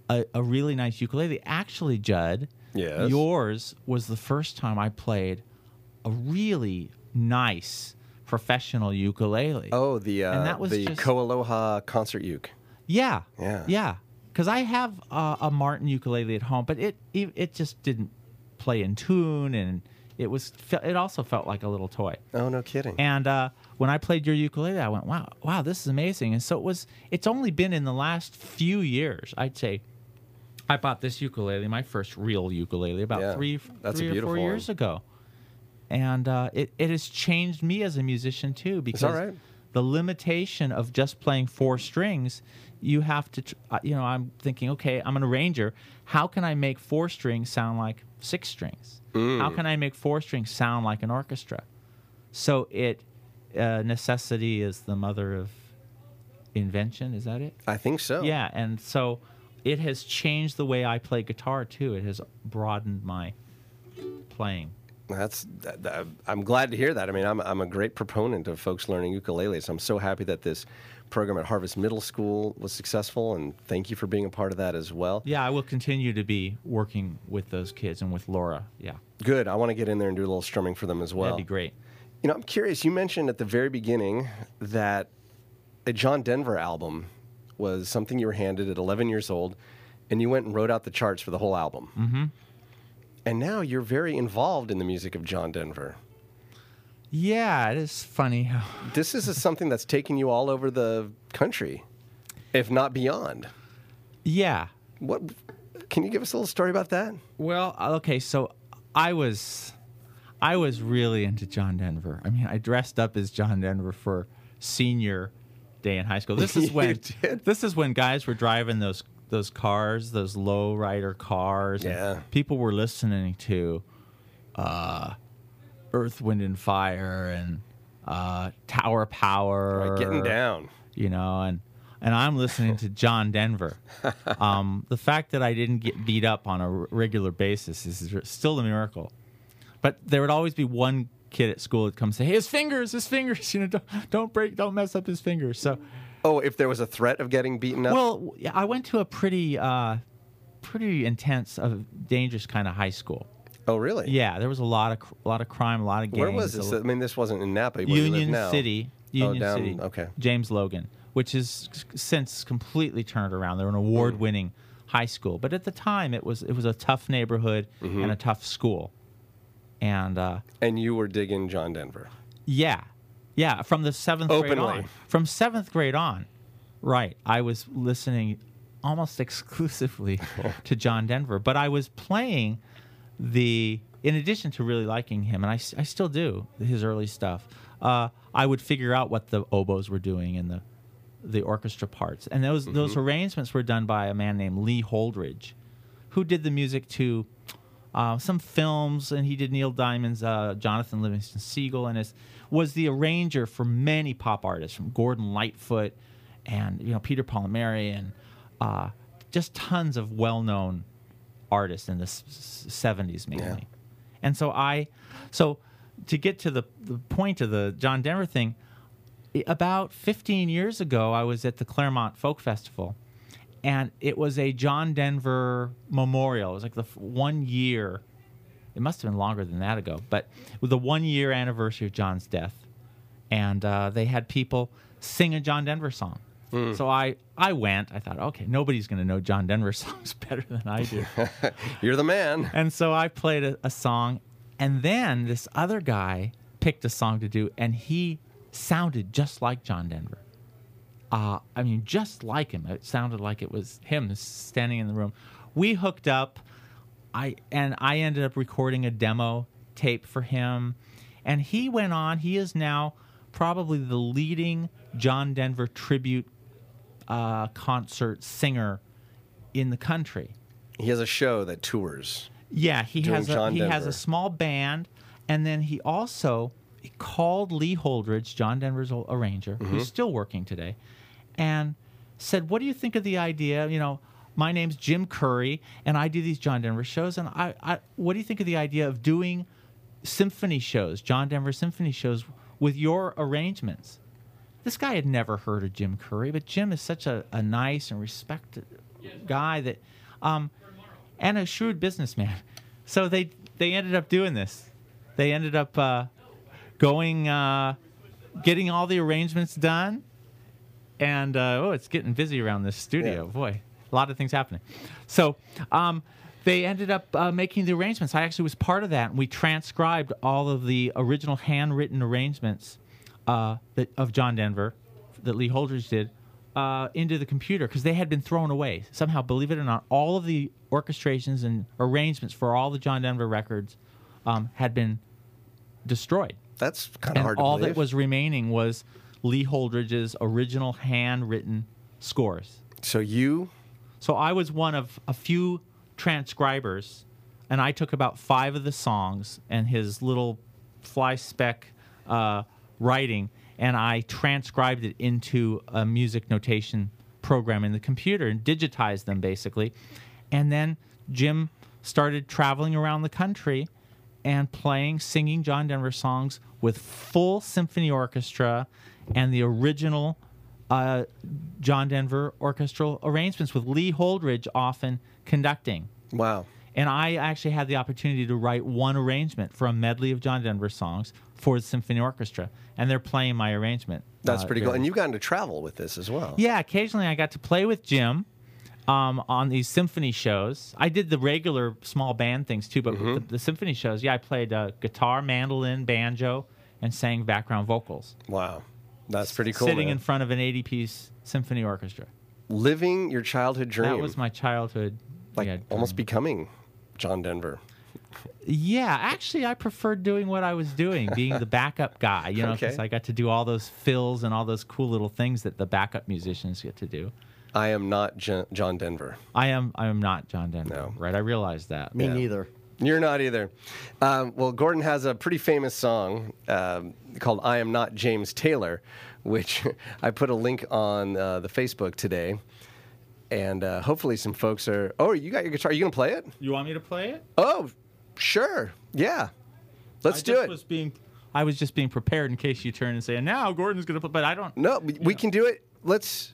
a, a really nice ukulele. Actually, Judd, Yes? yours was the first time I played a really nice professional ukulele. Oh, the uh, And that was the just- KoAloha concert uke. Yeah. Yeah. Yeah. Because I have uh, a Martin ukulele at home, but it, it it just didn't play in tune, and it was it also felt like a little toy. Oh, no kidding. And uh, when I played your ukulele, I went, "Wow, wow, this is amazing!" And so it was. It's only been in the last few years, I'd say. I bought this ukulele, my first real ukulele, about Yeah, three, three or four years ago, and uh, it it has changed me as a musician too because right. the limitation of just playing four strings, you have to, tr- uh, you know, I'm thinking, okay, I'm an arranger. How can I make four strings sound like six strings? Mm. How can I make four strings sound like an orchestra? So it, uh, necessity is the mother of invention. Is that it? I think so. Yeah, and so it has changed the way I play guitar too. It has broadened my playing. That's. That, that- I'm glad to hear that. I mean, I'm I'm a great proponent of folks learning ukuleles. I'm so happy that this program at Harvest Middle School was successful, and thank you for being a part of that as well. Yeah, I will continue to be working with those kids and with Laura. Yeah, Good. I want to get in there and do a little strumming for them as well. that'd be great. You know, I'm curious. You mentioned at the very beginning that a John Denver album was something you were handed at 11 years old, and you went and wrote out the charts for the whole album. Mm-hmm. And now you're very involved in the music of John Denver. Yeah, it is funny how. This is something that's taken you all over the country, if not beyond. Yeah. What? Can you give us a little story about that? Well, uh, okay, so I was I was really into John Denver. I mean, I dressed up as John Denver for senior day in high school. This is when this is when guys were driving those those cars, those low rider cars. and Yeah. People were listening to uh, Earth, Wind and Fire and uh, Tower Power. Getting down. you know, and and I'm listening to John Denver. Um, the fact that I didn't get beat up on a r- regular basis is still a miracle. But there would always be one kid at school that comes say, "Hey, his fingers, his fingers, you know, don't, don't break, don't mess up his fingers." So, Oh, if there was a threat of getting beaten up? well, I went to a pretty, uh, pretty intense, uh, dangerous kind of high school. oh, really? Yeah, there was a lot of a lot of crime, a lot of gangs. Where was this? I mean, this wasn't in Napa. Where you live Union. City. Union down- City. okay. James Logan, which is s- since completely turned around. They're an award-winning high school, but at the time it was it was a tough neighborhood Mm-hmm. and a tough school. And uh, And you were digging John Denver. yeah, yeah, from the seventh grade on, from seventh grade on, right? I was listening almost exclusively to John Denver, but I was playing the. In addition to really liking him, and I, I still do his early stuff, uh, I would figure out what the oboes were doing and the the orchestra parts, and those those arrangements were done by a man named Lee Holdridge, who did the music to uh, some films, and he did Neil Diamond's uh, Jonathan Livingston Seagull, and is, was the arranger for many pop artists, from Gordon Lightfoot, and you know Peter Paul and Mary, and uh, just tons of well-known artists in the s- s- 70s mainly. And so I, so to get to the, the point of the John Denver thing, about 15 years ago, I was at the Claremont Folk Festival, and it was a John Denver memorial. It was like the f- one year, it must have been longer than that ago, but with the one year anniversary of John's death. And uh, they had people sing a John Denver song. So I, I went. I thought, okay, nobody's going to know John Denver songs better than I do. You're the man. And so I played a, a song, and then this other guy picked a song to do, and he sounded just like John Denver. Uh, I mean, just like him. It sounded like it was him standing in the room. We hooked up, I and I ended up recording a demo tape for him, and he went on. He is now probably the leading John Denver tribute uh, concert singer in the country. He has a show that tours. Yeah, he has a, John he has a small band, and then he also he called Lee Holdridge, John Denver's arranger, Mm-hmm. who's still working today, and said, "What do you think of the idea? You know, my name's Jim Curry, and I do these John Denver shows, and I, I what do you think of the idea of doing symphony shows, John Denver symphony shows with your arrangements?" This guy had never heard of Jim Curry, but Jim is such a, a nice and respected guy that, um, and a shrewd businessman. So they they ended up doing this. They ended up uh, going, uh, getting all the arrangements done, and uh, oh, it's getting busy around this studio. Yeah. Boy, a lot of things happening. So um, they ended up uh, making the arrangements. I actually was part of that, and we transcribed all of the original handwritten arrangements uh, that, of John Denver that Lee Holdridge did uh, into the computer because they had been thrown away. Somehow, believe it or not, all of the orchestrations and arrangements for all the John Denver records um, had been destroyed. That's kind of hard to all believe. that was remaining was Lee Holdridge's original handwritten scores. so you, So I was one of a few transcribers, and I took about five of the songs and his little fly speck uh, writing, and I transcribed it into a music notation program in the computer and digitized them basically. And then Jim started traveling around the country and playing, singing John Denver songs with full symphony orchestra and the original uh, John Denver orchestral arrangements with Lee Holdridge often conducting. wow. And I actually had the opportunity to write one arrangement for a medley of John Denver songs for the symphony orchestra, and they're playing my arrangement. That's uh, pretty cool. And you've gotten to travel with this as well. yeah, occasionally I got to play with Jim um, on these symphony shows. I did the regular small band things too, but Mm-hmm. the, the symphony shows, yeah, I played uh, guitar, mandolin, banjo, and sang background vocals. Wow. That's pretty cool. Sitting man. in front of an 80 piece symphony orchestra. Living your childhood dream. That was my childhood. like yeah, almost becoming John Denver. Yeah, actually, I preferred doing what I was doing, being the backup guy. You know, because Okay. I got to do all those fills and all those cool little things that the backup musicians get to do. I am not J- John Denver. I am. I am not John Denver. No. Right. I realized that. Me Yeah. neither. You're not either. Um, well, Gordon has a pretty famous song um, called I Am Not James Taylor, which I put a link on uh, the Facebook today. And uh, hopefully some folks are. Oh, you got your guitar. Are you going to play it? You want me to play it? Oh, sure. Yeah. Let's I do just it. Was being, I was just being prepared in case you turn and say, "And now Gordon's going to play," but I don't. No, we, we can do it. Let's.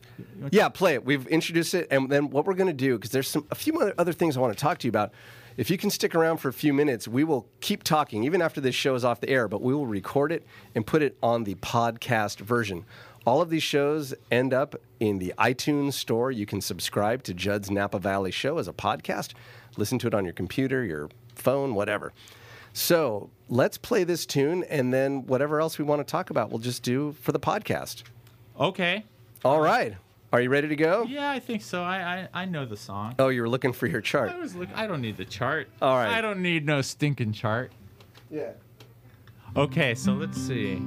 Yeah, play it. We've introduced it, and then what we're going to do because there's some a few other- other things I want to talk to you about. If you can stick around for a few minutes, we will keep talking even after this show is off the air. But we will record it and put it on the podcast version. All of these shows end up in the iTunes store. You can subscribe to Judd's Napa Valley Show as a podcast. Listen to it on your computer, your phone, whatever. So let's play this tune, and then whatever else we want to talk about, we'll just do for the podcast. Okay. All right. Are you ready to go? Yeah, I think so. I I, I know the song. Oh, you were looking for your chart. I was look. I don't need the chart. All right. I don't need no stinking chart. Yeah. Okay, so let's see.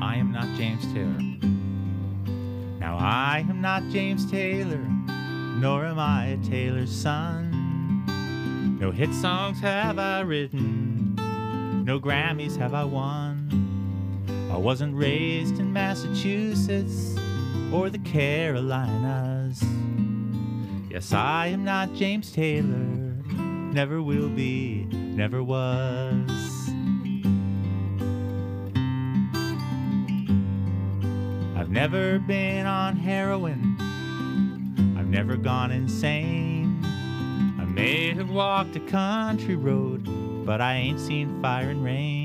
I am not James Taylor. Now I am not James Taylor, nor am I a Taylor's son. No hit songs have I written, no Grammys have I won. I wasn't raised in Massachusetts or the Carolinas. Yes, I am not James Taylor, never will be, never was. I've never been on heroin, I've never gone insane. I may have walked a country road, but I ain't seen fire and rain.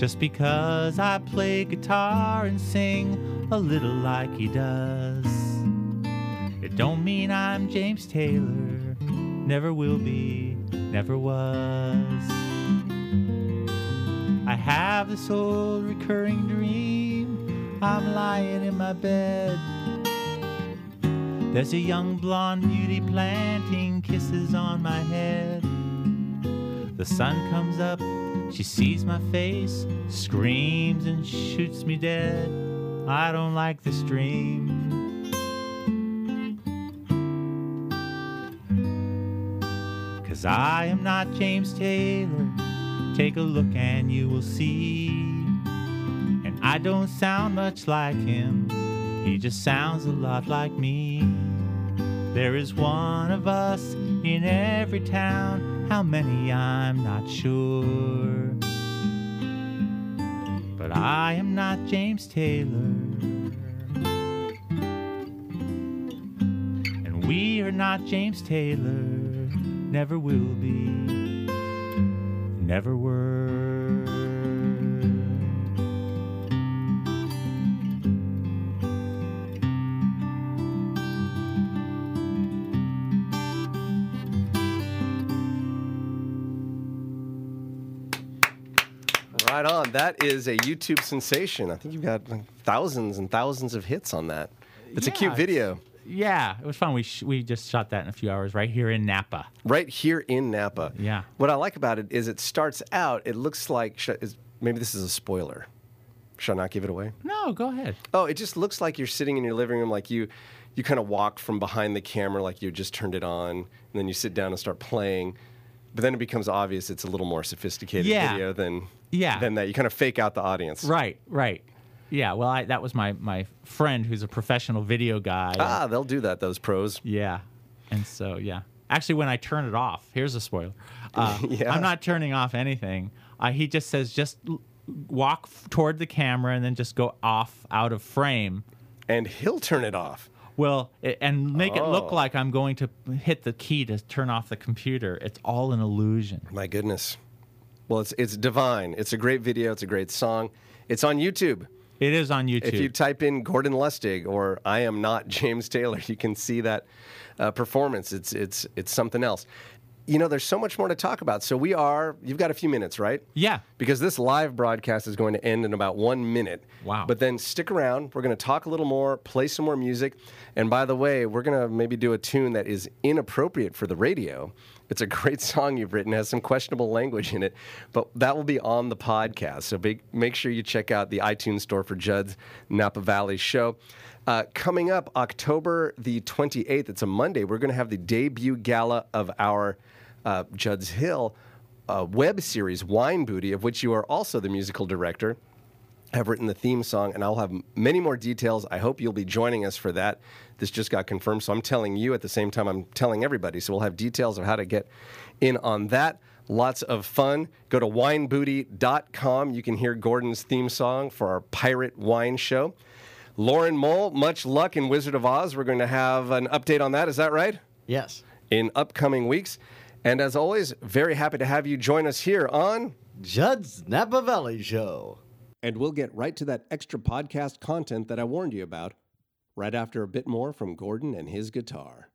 Just because I play guitar and sing a little like he does. It don't mean I'm James Taylor, never will be, never was. I have this old recurring dream. I'm lying in my bed. There's a young blonde beauty planting kisses on my head. The sun comes up, she sees my face, screams and shoots me dead. I don't like this dream. Cause I am not James Taylor. Take a look and you will see. And I don't sound much like him, he just sounds a lot like me. There is one of us in every town, how many I'm not sure. But I am not James Taylor. And we are not James Taylor, never will be, never were. That is a YouTube sensation. I think you've got like, thousands and thousands of hits on that. It's a cute video. Yeah, it was fun. We sh- we just shot that in a few hours right here in Napa. Right here in Napa. Yeah. What I like about it is it starts out, it looks like, sh- is, maybe this is a spoiler. Should I not give it away? No, go ahead. Oh, it just looks like you're sitting in your living room, like you, you kind of walk from behind the camera, like you just turned it on, and then you sit down and start playing. But then it becomes obvious it's a little more sophisticated Yeah. video than Yeah. than that. You kind of fake out the audience. Right, right. Yeah, well, I, that was my my friend who's a professional video guy. Ah, they'll do that. Those pros. Yeah. And so, yeah. Actually, when I turn it off, here's a spoiler. Uh, Yeah. I'm not turning off anything. Uh, he just says, just walk f- toward the camera and then just go off out of frame. and he'll turn it off. Well, i- and make it look Oh. like I'm going to hit the key to turn off the computer. It's all an illusion. My goodness. Well, it's it's divine. It's a great video. It's a great song. It's on YouTube. It is on YouTube. If you type in Gordon Lustig or I am not James Taylor, you can see that uh, performance. It's it's it's something else. You know, there's so much more to talk about. So we are. You've got a few minutes, right? yeah. Because this live broadcast is going to end in about one minute. Wow. But then stick around. We're going to talk a little more, play some more music. And by the way, we're going to maybe do a tune that is inappropriate for the radio. It's a great song you've written, has some questionable language in it, but that will be on the podcast. So big, make sure you check out the iTunes store for Judd's Napa Valley Show. Uh, coming up October the 28th, it's a Monday, we're going to have the debut gala of our uh, Judd's Hill uh, web series, Wine Booty, of which you are also the musical director have written the theme song, and I'll have many more details. I hope you'll be joining us for that. This just got confirmed, so I'm telling you at the same time I'm telling everybody. So we'll have details of how to get in on that. Lots of fun. Go to winebooty.com. You can hear Gordon's theme song for our pirate wine show. Lauren Mole, much luck in Wizard of Oz. We're going to have an update on that. Is that right? Yes. In upcoming weeks. And as always, very happy to have you join us here on Judd's Napa Valley Show. And we'll get right to that extra podcast content that I warned you about right after a bit more from Gordon and his guitar.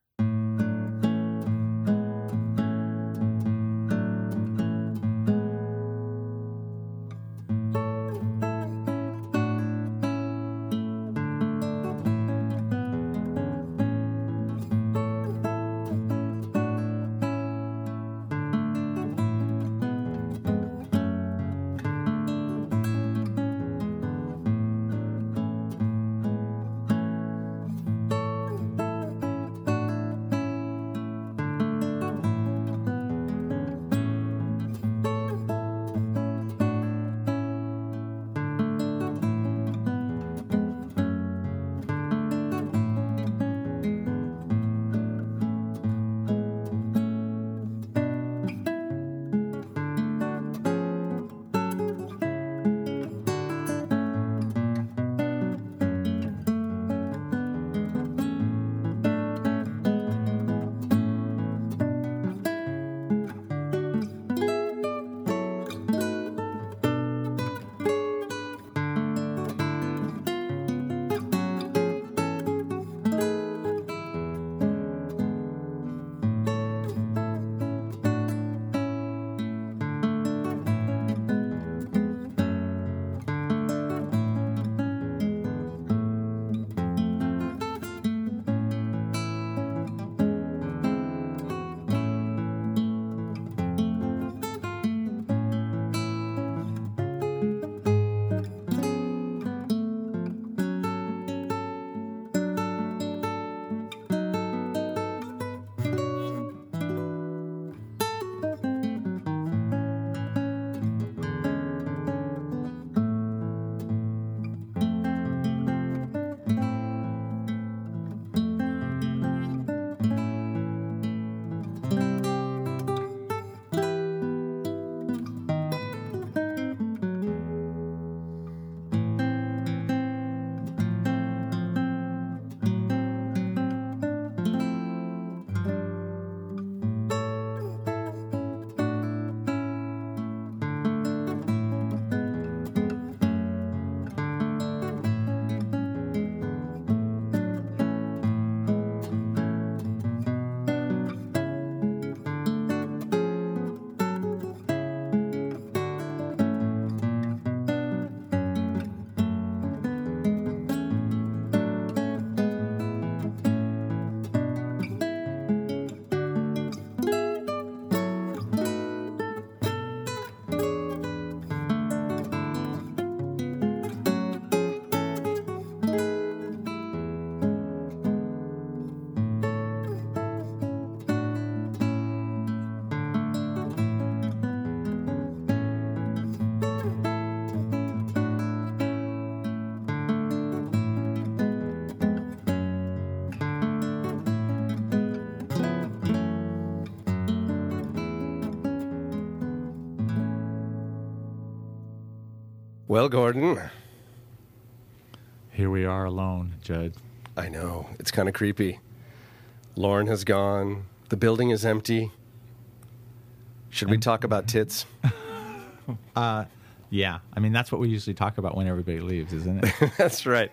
Well, Gordon, Here we are alone, Judd. I know. It's kind of creepy. Lauren has gone. The building is empty. Should we talk about tits? Uh, yeah, I mean that's what we usually talk about when everybody leaves, isn't it? That's right.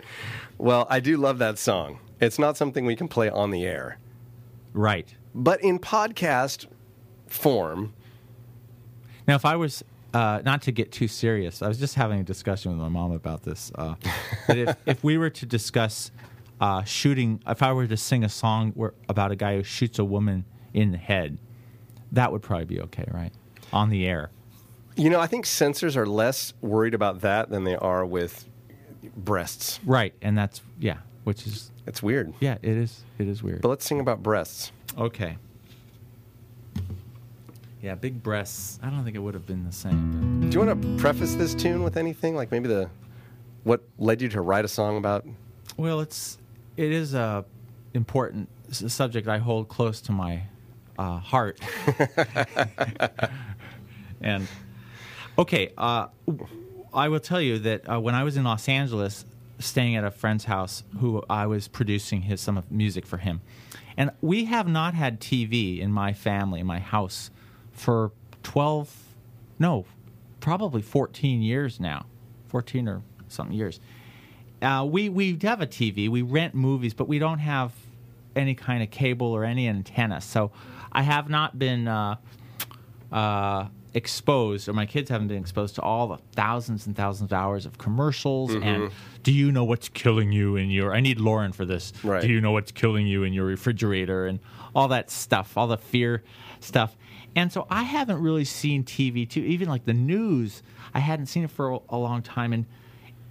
Well, I do love that song. It's not something we can play on the air, right. but in podcast form, Now, if I was uh, not to get too serious, I was just having a discussion with my mom about this. Uh, if, if we were to discuss uh, shooting, if I were to sing a song where, about a guy who shoots a woman in the head, that would probably be okay, right? On the air. you know, I think censors are less worried about that than they are with breasts. Right, and that's yeah, which is It's weird. yeah, it is it is weird. But let's sing about breasts. Okay. Yeah, big breasts. I don't think it would have been the same. Do you want to preface this tune with anything? Like maybe the what led you to write a song about well, it's it is a important subject I hold close to my uh, heart. and okay, uh, I will tell you that uh, when I was in Los Angeles, staying at a friend's house, who I was producing his some of music for him, and we have not had TV in my family, in my house, for twelve, no, probably fourteen years now, fourteen or something years. Uh, we we have a TV. We rent movies, but we don't have any kind of cable or any antenna. So I have not been uh, uh, exposed, or my kids haven't been exposed to all the thousands and thousands of hours of commercials. And do you know what's killing you in your? I need Lauren for this. Right. Do you know what's killing you in your refrigerator and all that stuff, all the fear stuff. And so I haven't really seen TV too. Even like the news, I hadn't seen it for a, a long time, and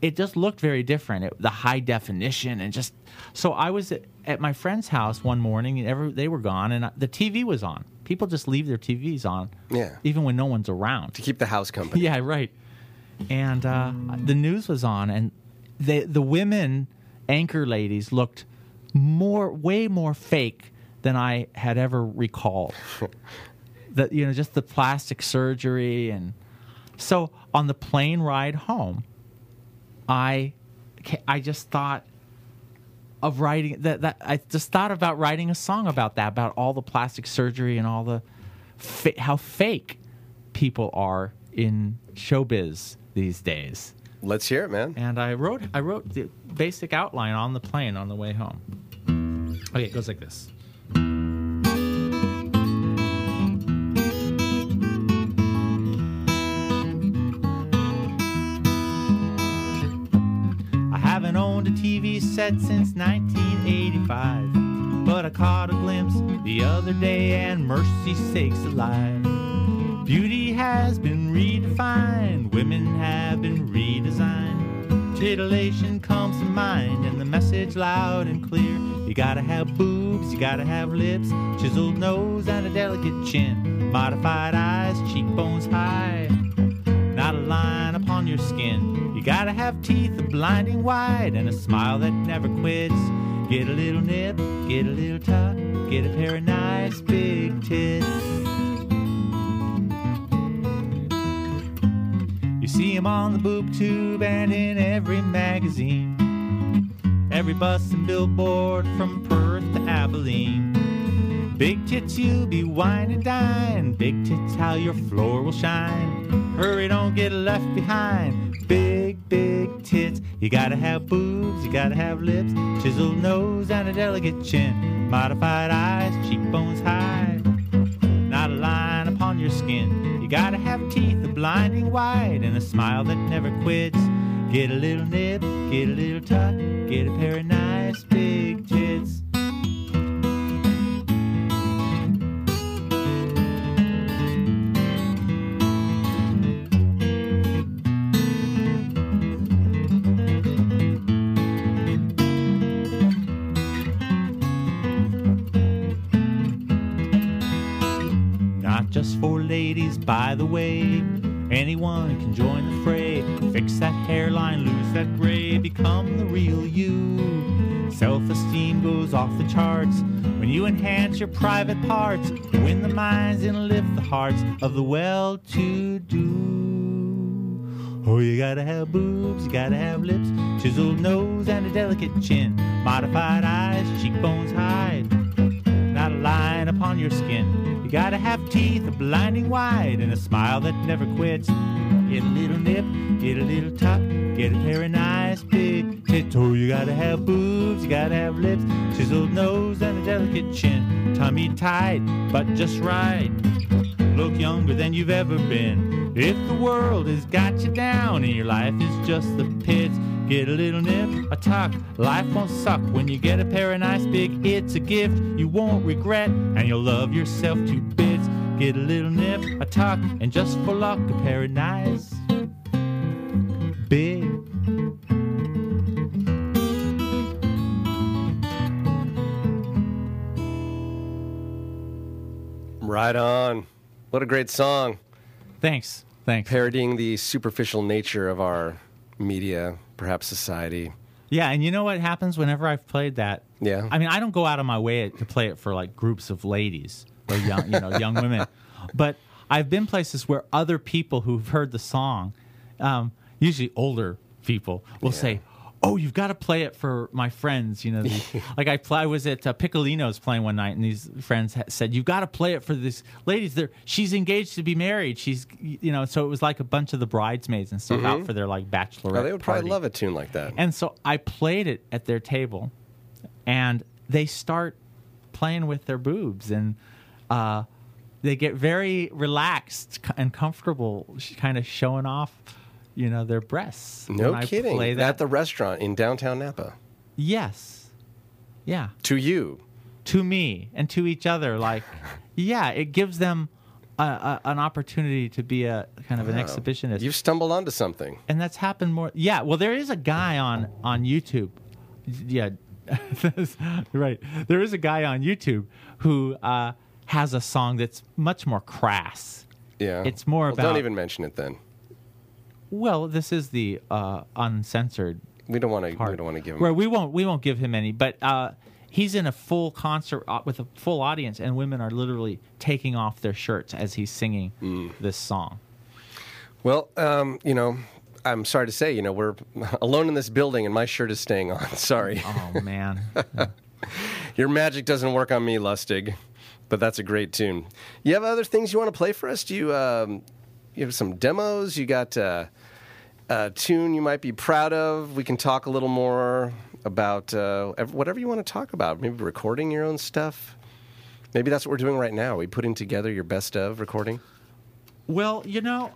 it just looked very different. It, the high definition and just so I was at, at my friend's house one morning, and every, they were gone, and I, the TV was on. People just leave their TVs on, Yeah. even when no one's around. to keep the house company? Yeah, right. And uh, the news was on, and the the women anchor ladies looked more, way more fake than I had ever recalled. that you know, just the plastic surgery, and so on the plane ride home, I, I just thought of writing that that I just thought about writing a song about that about all the plastic surgery and all the fa- how fake people are in showbiz these days. Let's hear it, man. And I wrote I wrote the basic outline on the plane on the way home. Okay, it goes like this. Set since 1985, but I caught a glimpse the other day, and mercy sakes alive. Beauty has been redefined, women have been redesigned. Titillation comes to mind, and the message loud and clear. You gotta have boobs, you gotta have lips, chiseled nose, and a delicate chin. Modified eyes, cheekbones high not a line your skin. You gotta have teeth blinding white and a smile that never quits. Get a little nip, get a little tuck, get a pair of nice big tits. You see 'em on the boob tube and in every magazine. Every bus and billboard from Perth to Abilene. Big tits, you'll be wine and dine. Big tits, how your floor will shine. Hurry, don't get left behind. Big, big tits. You gotta have boobs, you gotta have lips, chiseled nose, and a delicate chin. Modified eyes, cheekbones high. Not a line upon your skin. You gotta have teeth, a blinding white, and a smile that never quits. Get a little nip, get a little tuck, get a pair of nice big tits. Just for ladies, by the way. Anyone can join the fray. Fix that hairline, lose that gray, become the real you. Self esteem goes off the charts when you enhance your private parts. Win the minds and lift the hearts of the well to do. Oh, you gotta have boobs, you gotta have lips, chiseled nose, and a delicate chin. Modified eyes, cheekbones hide. Not a line upon your skin. Gotta have teeth a blinding wide and a smile that never quits. Get a little nip, get a little tuck, get a pair of nice big tits. Oh, you gotta have boobs, you gotta have lips, chiseled nose and a delicate chin. Tummy tight, but just right. Look younger than you've ever been. If the world has got you down and your life is just the pits, get a little nip, a tuck. Life won't suck when you get a pair of nice big. It's a gift you won't regret, and you'll love yourself to bits. Get a little nip, a tuck, and just for luck, a pair of nice big. Right on. What a great song. Thanks. Thanks. Parodying the superficial nature of our media, perhaps society. Yeah, and you know what happens whenever I've played that? Yeah. I mean, I don't go out of my way to play it for like groups of ladies or young, you know, young women, but I've been places where other people who've heard the song, um, usually older people, will say, "Oh, you've got to play it for my friends." You know, the, like I, play, I was at uh, Piccolino's playing one night, and these friends ha- said, "You've got to play it for this ladies. There, she's engaged to be married. She's, you know." So it was like a bunch of the bridesmaids and stuff out for their like bachelorette. Oh, they would probably party. love a tune like that. And so I played it at their table, and they start playing with their boobs, and uh, they get very relaxed and comfortable, kind of showing off, you know, their breasts. no I kidding. play that. At the restaurant in downtown Napa. yes, yeah, To you. to me and to each other. Like, yeah, it gives them a, a, an opportunity to be a kind of an Wow. exhibitionist. You've stumbled onto something. and that's happened more. Yeah, well, there is a guy on on YouTube. Yeah, right. There is a guy on YouTube who uh, has a song that's much more crass. Yeah. It's more well, about- Don't even mention it then. Well, this is the uh, uncensored We don't want to. We don't want to give him. Where we won't we won't give him any, but uh, he's in a full concert uh, with a full audience, and women are literally taking off their shirts as he's singing Mm. this song. Well, um, you know, I'm sorry to say, you know, we're alone in this building, and my shirt is staying on. Sorry, Oh man. your magic doesn't work on me, Lustig. But that's a great tune. You have other things you want to play for us? Do you? Um, you have some demos. You got uh, a tune you might be proud of. We can talk a little more about uh, whatever you want to talk about. Maybe recording your own stuff. Maybe that's what we're doing right now. Are we putting together your best of recording? Well, you know,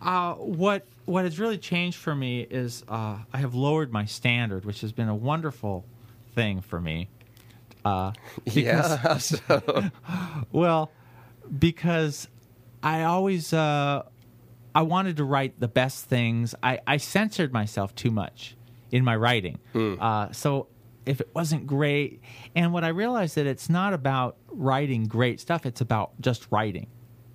uh, what what has really changed for me is uh, I have lowered my standard, which has been a wonderful thing for me. Uh, because, yeah. so, Well, because I always uh, I wanted to write the best things. I, I censored myself too much in my writing. Uh, so if it wasn't great, and what I realized that it's not about writing great stuff. It's about just writing,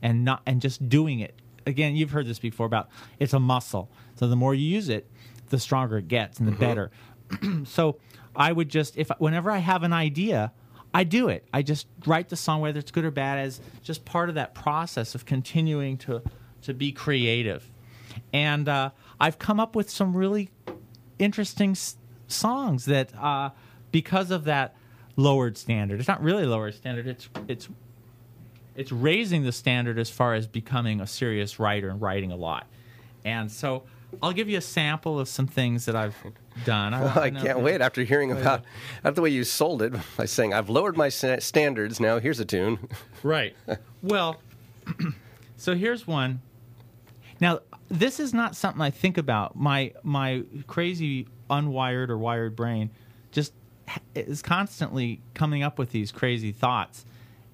and not and just doing it. Again, you've heard this before about it's a muscle. So the more you use it, the stronger it gets and the better. so I would just if whenever I have an idea, I do it. I just write the song whether it's good or bad as just part of that process of continuing to to be creative. And uh, I've come up with some really interesting s- songs that uh, because of that lowered standard. It's not really lowered standard. It's it's it's raising the standard as far as becoming a serious writer and writing a lot. And so I'll give you a sample of some things that I've done. Well, I can't wait after hearing about after the way you sold it by saying I've lowered my standards. Now here's a tune. Right. well, so here's one. Now, this is not something I think about. My my crazy unwired or wired brain just is constantly coming up with these crazy thoughts,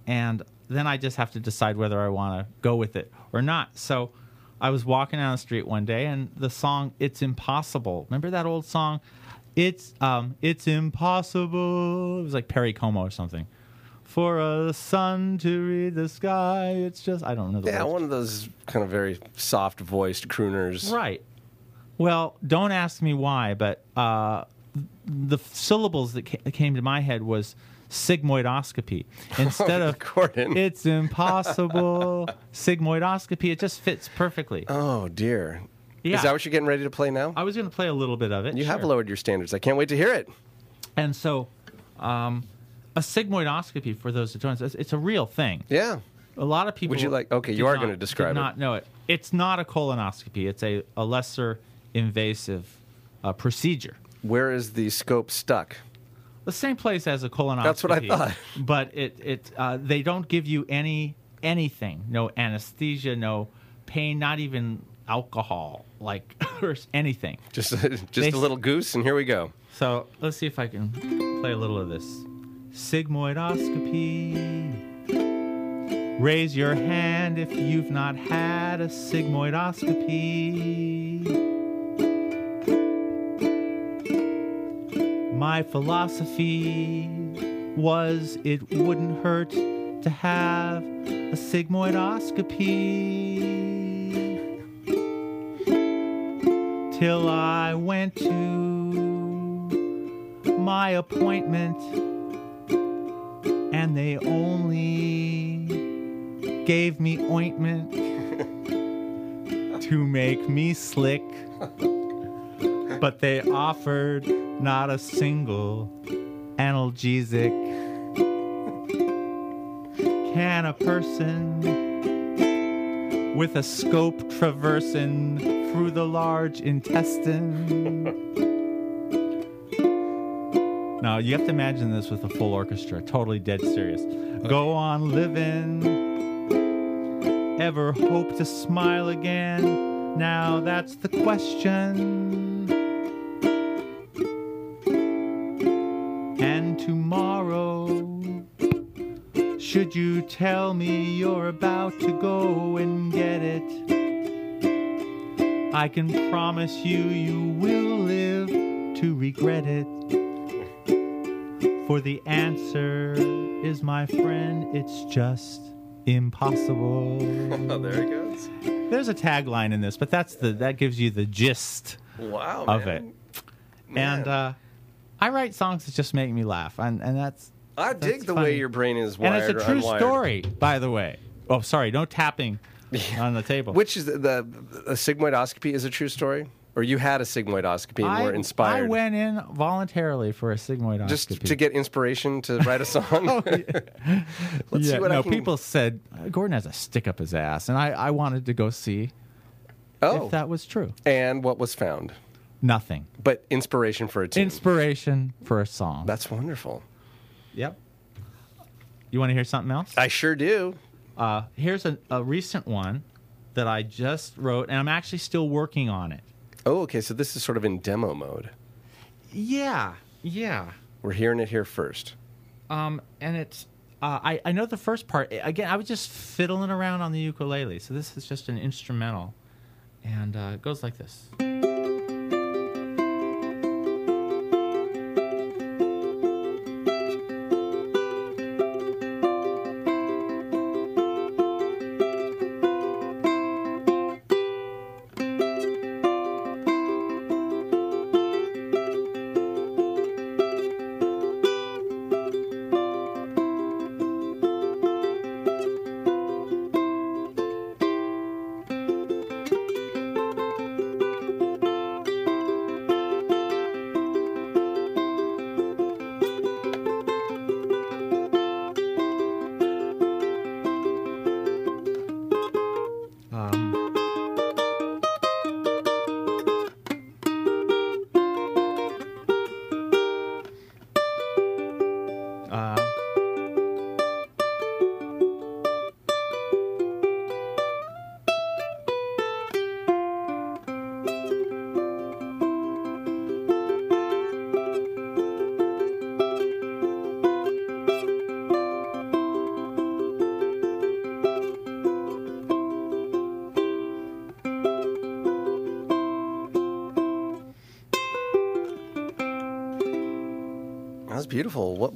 and then I just have to decide whether I want to go with it or not. So, I was walking down the street one day, and the song "It's Impossible." Remember that old song? It's um, it's impossible. It was like Perry Como or something for a sun to read the sky. It's just I don't know the Yeah, words. one of those kind of very soft voiced crooners. Right. Well, don't ask me why, but uh, the syllables that ca- came to my head was sigmoidoscopy instead of Gordon. it's impossible sigmoidoscopy. It just fits perfectly. Oh dear. Yeah. Is that what you're getting ready to play now? I was going to play a little bit of it. you have lowered your standards. I can't wait to hear it. And so, um, a sigmoidoscopy for those that don't, it's, it's a real thing. Yeah. A lot of people. Would you like- okay, you are gonna describe did it. Not know it. It's not a colonoscopy. It's a, a lesser invasive uh, procedure. Where is the scope stuck? The same place as a colonoscopy. That's what I thought. But it it uh, they don't give you any anything. No anesthesia. No pain. Not even alcohol. Like or anything. Just just They- a little goose, and here we go. So let's see if I can play a little of this. Sigmoidoscopy. Raise your hand if you've not had a sigmoidoscopy. My philosophy was it wouldn't hurt to have a sigmoidoscopy. Till I went to my appointment and they only gave me ointment to make me slick. But they offered not a single analgesic. Can a person with a scope traversing through the large intestine now you have to imagine this with a full orchestra, totally dead serious. Go on living. Ever hope to smile again? Now that's the question. And tomorrow, should you tell me you're about to go and get it? I can promise you, you will live to regret it. For the answer is, my friend, it's just impossible. Oh, there it goes. There's a tagline in this, but that's the that gives you the gist Wow, of man. it. And uh, I write songs that just make me laugh, and and that's I dig that's the funny. way your brain is wired. and it's a true story, by the way. Oh, sorry, no tapping on the table. Which is the, the, the sigmoidoscopy is a true story, or you had a sigmoidoscopy and I, were inspired I went in voluntarily for a sigmoidoscopy. just to get inspiration to write a song. Let's see what no, I can. people said uh, Gordon has a stick up his ass, and I, I wanted to go see oh, if that was true. and what was found, Nothing. but inspiration for a tune. Inspiration for a song. That's wonderful. yep. You want to hear something else? I sure do. Uh, here's a, a recent one that I just wrote, and I'm actually still working on it. Oh, okay. So this is sort of in demo mode. Yeah, yeah. We're hearing it here first. Um, and it's uh, I I know the first part. Again, I was just fiddling around on the ukulele, so this is just an instrumental, and uh, it goes like this.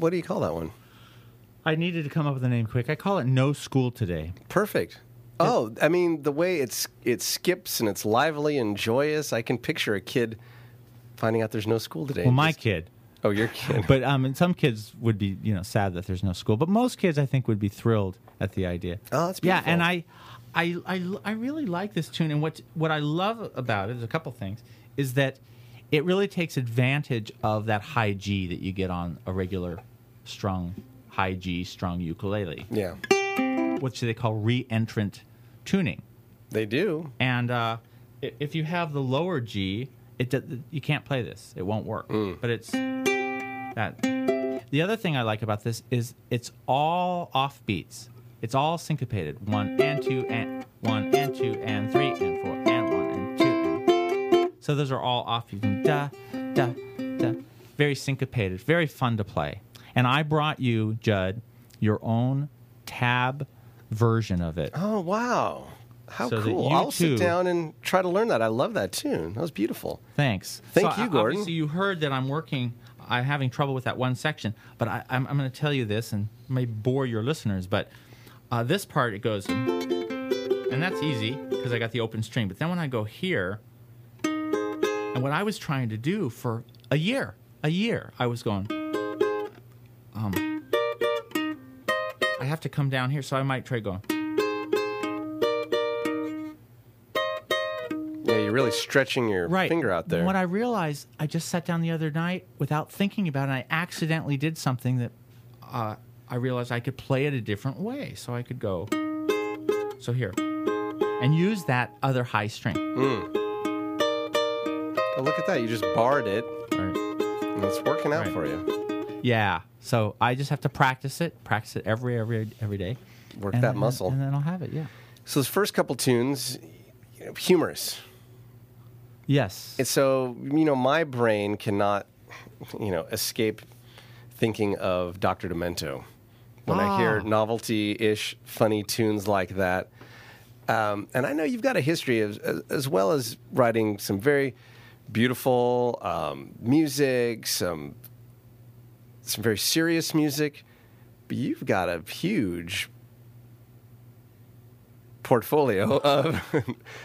What do you call that one? I needed to come up with a name quick. I call it No School Today. Perfect. Oh, I mean the way it's it skips and it's lively and joyous. I can picture a kid finding out there's no school today. Well, my just- kid. Oh, your kid. But um, and some kids would be, you know, sad that there's no school. But most kids, I think, would be thrilled at the idea. Oh, that's yeah. And. I, I, I, I really like this tune. And what what I love about it is a couple things. Is that it really takes advantage of that high G that you get on a regular strung high G strung ukulele, Yeah, which they call re-entrant tuning. they do. And uh, if you have the lower G, it you can't play this. It won't work. But it's that. The other thing I like about this is it's all off beats. It's all syncopated. One and two and one and two and three and four and one and two. And so those are all off. You can da da da. Very syncopated. Very fun to play. And I brought you, Judd, your own tab version of it. Oh wow, how So cool! I'll too- sit down and try to learn that. I love that tune. That was beautiful. Thanks. Thank So, you, Gordon. Obviously, you heard that I'm working. I'm having trouble with that one section, but I, I'm, I'm going to tell you this, and may bore your listeners. But uh, this part it goes, and that's easy because I got the open string. But then when I go here, and what I was trying to do for a year, a year, I was going. Have to come down here, so I might try going. Yeah, you're really stretching your right. finger out there. What I realized, I just sat down the other night without thinking about it, and I accidentally did something that uh, I realized I could play it a different way. So I could go, so here, and use that other high string. oh, look at that! You just barred it, Right. and it's working out Right. for you. Yeah. So I just have to practice it, practice it every every every day. Work that then- muscle. and then I'll have it. Yeah. So those first couple tunes, you know, humorous. Yes. And so you know my brain cannot, you know, escape thinking of Dr. Demento when I hear Ah. novelty-ish, funny tunes like that. Um, and I know you've got a history of, as, as well as writing some very beautiful um, music, some some very serious music, but you've got a huge portfolio of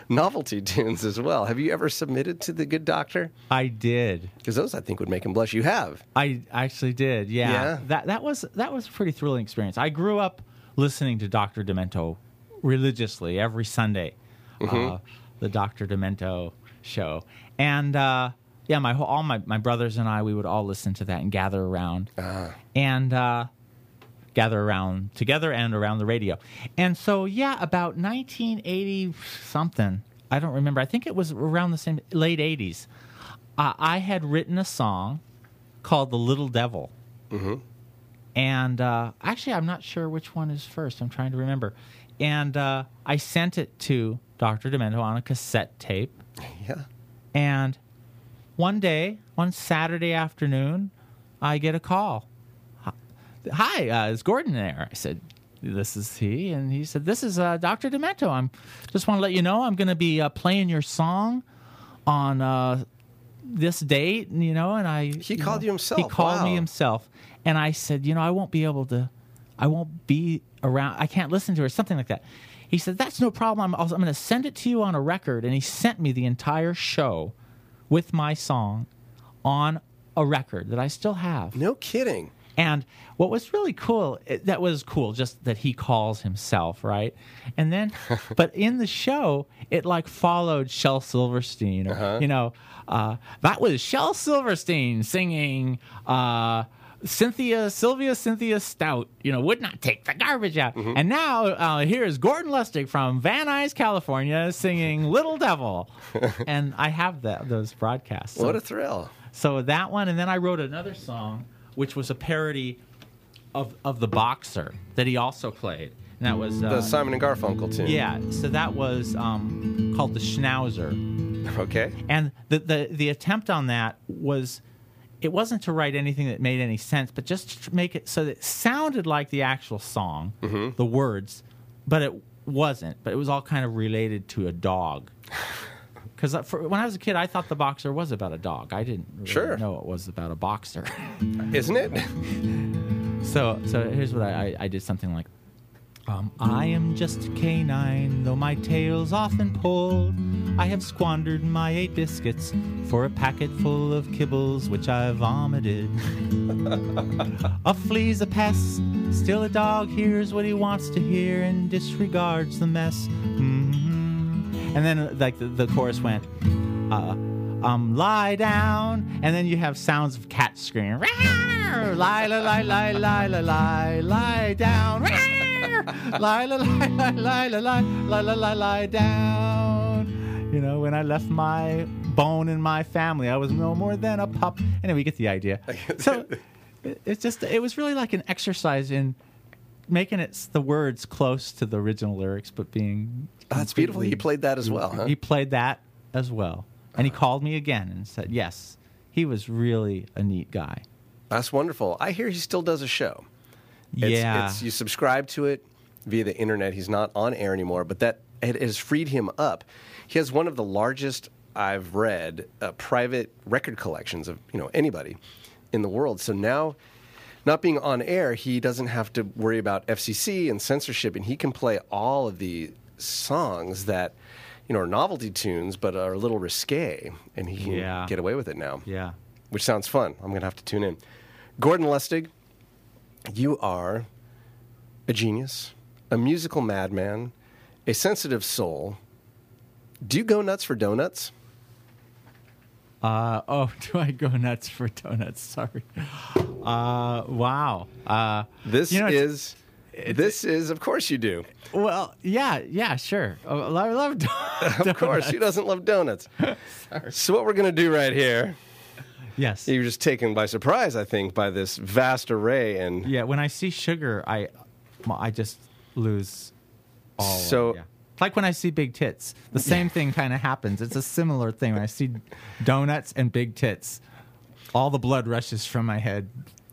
novelty tunes as well. Have you ever submitted to the Good Doctor? I did. Because those I think would make him blush. You have. I actually did. Yeah. Yeah? That that was that was a pretty thrilling experience. I grew up listening to Dr. Demento religiously every Sunday. Mm-hmm. Uh, the Dr. Demento show. And uh, yeah, my whole, all my, my brothers and I we would all listen to that and gather around. Ah. And uh, gather around together and around the radio. And so yeah, about 1980 something. I don't remember. I think it was around the same late 80s. Uh, I had written a song called "The Little Devil," and uh, actually, I'm not sure which one is first. I'm trying to remember. And uh, I sent it to Dr. Demento on a cassette tape. Yeah. And one day, one Saturday afternoon, I get a call. Hi, uh, is Gordon there? I said, This is he. And he said, This is uh, Dr. Demento. I'm just want to let you know I'm going to be uh, playing your song on uh, this date, and, you know, and I. He called you himself. He called me himself. And I said, You know, I won't be able to, I won't be around, I can't listen to her, something like that. He said, That's no problem. I'm, I'm going to send it to you on a record. And he sent me the entire show with my song on a record that I still have. No kidding. And what was really cool, it, that was cool, just that he calls himself, right? And then, but in the show, it like followed Shel Silverstein, or, you know, uh, that was Shel Silverstein singing, uh, Cynthia, Sylvia Cynthia Stout, you know, would not take the garbage out. And now uh, here's Gordon Lustig from Van Nuys, California, singing Little Devil. and I have that those broadcasts. So- What a thrill. so that one, and then I wrote another song, which was a parody of of the boxer that he also played. And that was The uh, Simon and Garfunkel tune. yeah. So that was um, called the Schnauzer, Okay. and the, the the attempt on that was. It wasn't to write anything that made any sense, but just to make it so that it sounded like the actual song, mm-hmm. the words, but it wasn't. But it was all kind of related to a dog. Because uh, when I was a kid, I thought the boxer was about a dog. I didn't really Sure. know it was about a boxer. Isn't it? So, so here's what I, I, I did something like, um, I am just a canine, though my tail's often pulled. I have squandered my eight biscuits for a packet full of kibbles which I vomited. a flea's a pest, still a dog hears what he wants to hear and disregards the mess. Mhm. And then, like the, the chorus went, uh, um, lie down, and then you have sounds of cats screaming, lie, lie, lie, lie, lie, lie, lie, down, lie, lie, lie, lie, lie, lie, lie, lie, down. You know, when I left my bone in my family, I was no more than a pup. Anyway, you get the idea. So it's just, it was really like an exercise in making it the words close to the original lyrics, but being That's beautiful. He played that as well, huh? he played that as well. And he called me again and said, yes, he was really a neat guy. That's wonderful. I hear he still does a show. It's, yeah. it's, you subscribe to it via the internet. He's not on air anymore, but that it has freed him up. He has one of the largest I've read uh, private record collections of you know anybody in the world. So now, not being on air, he doesn't have to worry about FCC and censorship, and he can play all of the songs that you know are novelty tunes, but are a little risque, and he can Yeah. get away with it now yeah. which sounds fun. I'm going to have to tune in. Gordon Lustig, you are a genius, a musical madman, a sensitive soul. Do you go nuts for donuts? Uh, oh, do I go nuts for donuts? Sorry. Uh, wow. Uh, This you know, it's- this is, of course, you do. well, yeah, yeah, sure. I love donuts. Of course, who doesn't love donuts? so, what we're going to do right here, Yes. you're just taken by surprise, I think, by this vast array. And Yeah, when I see sugar, I, I just lose all. of- So- yeah. like when I see big tits, the same thing kind of happens. It's a similar thing when I see donuts and big tits. All the blood rushes from my head.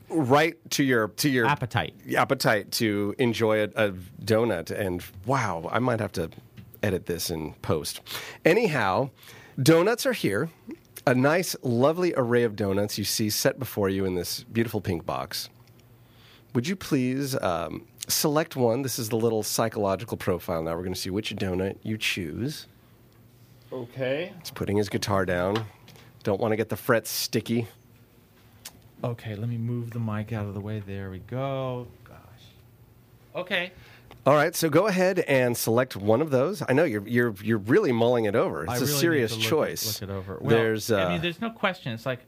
Right to your to your Appetite. appetite to enjoy a, a donut. And wow, I might have to edit this in post. Anyhow, donuts are here. A nice, lovely array of donuts you see set before you in this beautiful pink box. Would you please um, select one? This is the little psychological profile now. We're going to see which donut you choose. Okay. He's putting his guitar down. Don't want to get the frets sticky. Okay, let me move the mic out of the way. There we go. Gosh. Okay. All right, so go ahead and select one of those. I know you're you're you're really mulling it over. It's I a really need serious to look it- choice. Look it over. Well, there's uh, I mean, there's no question. It's like,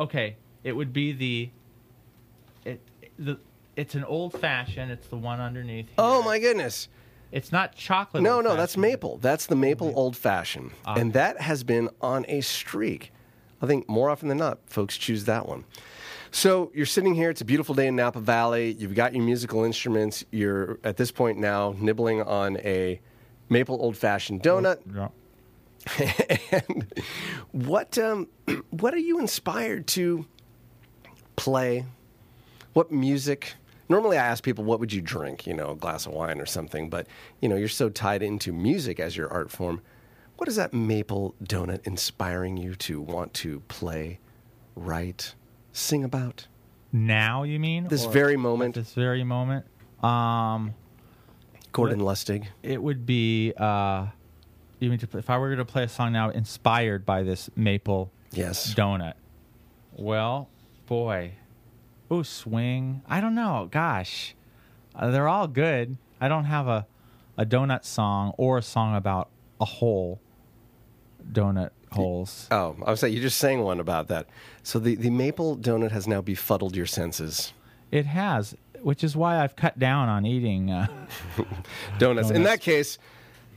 okay, it would be the, it, the, it's an old fashioned. It's the one underneath. Here. oh my goodness. It's not chocolate. No, no, that's maple. That's the maple old fashioned, Ah. and that has been on a streak. I think more often than not, folks choose that one. So you're sitting here. It's a beautiful day in Napa Valley. You've got your musical instruments. You're at this point now nibbling on a maple old fashioned donut. Yeah. and what um, what are you inspired to play? What music? Normally, I ask people, "What would you drink?" You know, a glass of wine or something. But you know, you're so tied into music as your art form. What is that maple donut inspiring you to want to play, write, sing about? Now you mean This Or very moment, This very moment. Um, Gordon Lustig. it would be. Uh, you mean to, if I were to play a song now inspired by this maple Yes. donut? Well, boy, ooh, swing. I don't know. Gosh, uh, they're all good. I don't have a a donut song or a song about a hole. Donut holes. Oh, I was saying you just sang one about that. So the, the maple donut has now befuddled your senses. It has, which is why I've cut down on eating. Uh, donuts. In that case,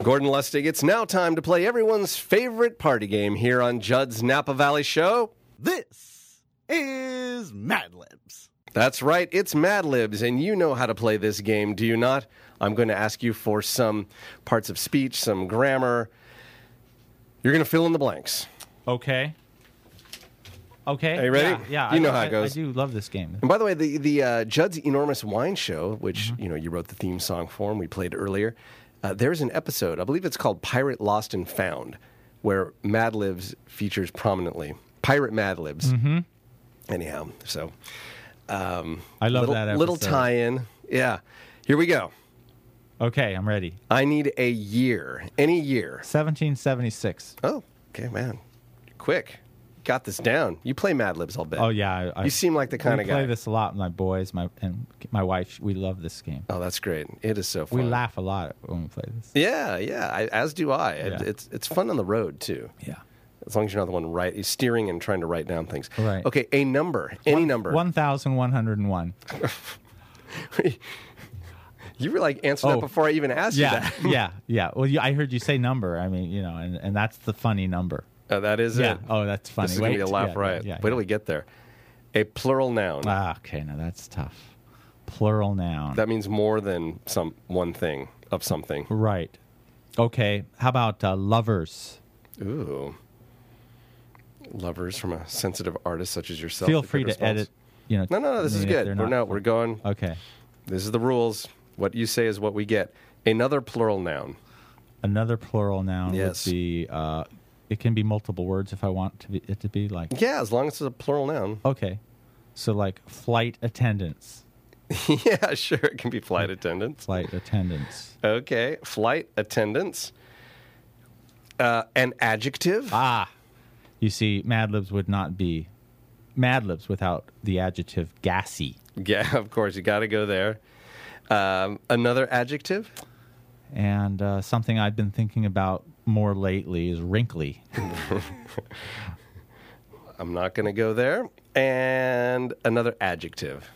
Gordon Lustig, it's now time to play everyone's favorite party game here on Judd's Napa Valley Show. This is Mad Libs. That's right, it's Mad Libs, and you know how to play this game, do you not? I'm going to ask you for some parts of speech, some grammar. You're going to fill in the blanks. okay. Okay. Are you ready? Yeah. yeah You I, know how it goes. I do love this game. And by the way, the the uh, Judd's Enormous Wine Show, which you know you wrote the theme song for, and we played earlier. Uh, there's an episode, I believe it's called "Pirate Lost and Found," where Mad Libs features prominently. Pirate Mad Libs. Mm-hmm. Anyhow, so um, I love little, that episode. little tie-in. Yeah, here we go. Okay, I'm ready. I need a year, any year. 1776. Oh, okay, man, quick, got this down. You play Mad Libs, I'll bet. Oh yeah, I, I, You seem like the kind we of play guy. this a lot. with My boys, my and my wife, we love this game. Oh, that's great. It is so fun. We laugh a lot when we play this. Yeah, yeah. I, as do I. It- Yeah. It's it's fun on the road too. Yeah. As long as you're not the one right, steering and trying to write down things. Right. Okay, a number, any number. 1,101. You were like answering Oh. that before I even asked Yeah, you that. yeah, yeah. Well, you, I heard you say number. I mean, you know, and, and that's the funny number. Uh, that is Yeah. it. Oh, that's funny. This is Wait, gonna be a laugh yeah, riot. yeah, Wait till we get there. A plural noun. Ah, okay. Now that's tough. Plural noun. that means more than some one thing of something. right. Okay. How about uh, lovers? Ooh. Lovers from a sensitive artist such as yourself. Feel free to Smalls. edit. You know. No, no, no. This is good. We're not- no, we're going. Okay. This is the rules. What you say is what we get. Another plural noun. Another plural noun Yes. would be. Uh, it can be multiple words if I want to be, it to be like. Yeah, as long as it's a plural noun. Okay. So like flight attendants. yeah, sure. It can be flight attendants. Flight attendants. Okay, flight attendants. Uh, an adjective. Ah. You see, Mad Libs would not be Mad Libs without the adjective gassy. Yeah, of course. You got to go there. Um, another adjective. And uh, something I've been thinking about more lately is wrinkly. I'm not going to go there. And another adjective.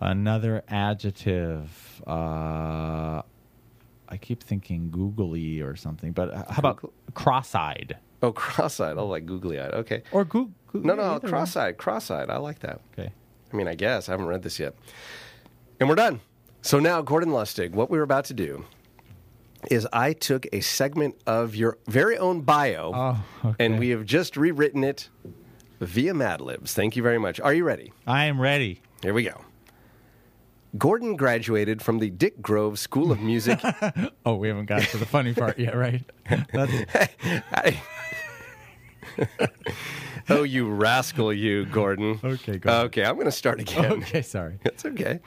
Another adjective. Uh, I keep thinking googly or something, but uh, how about cross-eyed Oh, cross-eyed. Oh, like googly-eyed. Okay. or goo? goo- No, no, cross-eyed. Cross-eyed. I like that. Okay. I mean, I guess I haven't read this yet. And we're done. So now, Gordon Lustig, what we're about to do is I took a segment of your very own bio, Oh, okay. and we have just rewritten it via Mad Libs. Thank you very much. Are you ready? I am ready. Here we go. Gordon graduated from the Dick Grove School of Music. Oh, we haven't got to the funny part yet, right? That's, I- oh, you rascal, you, Gordon. Okay, go. Okay, I'm going to start again. okay, sorry. That's okay.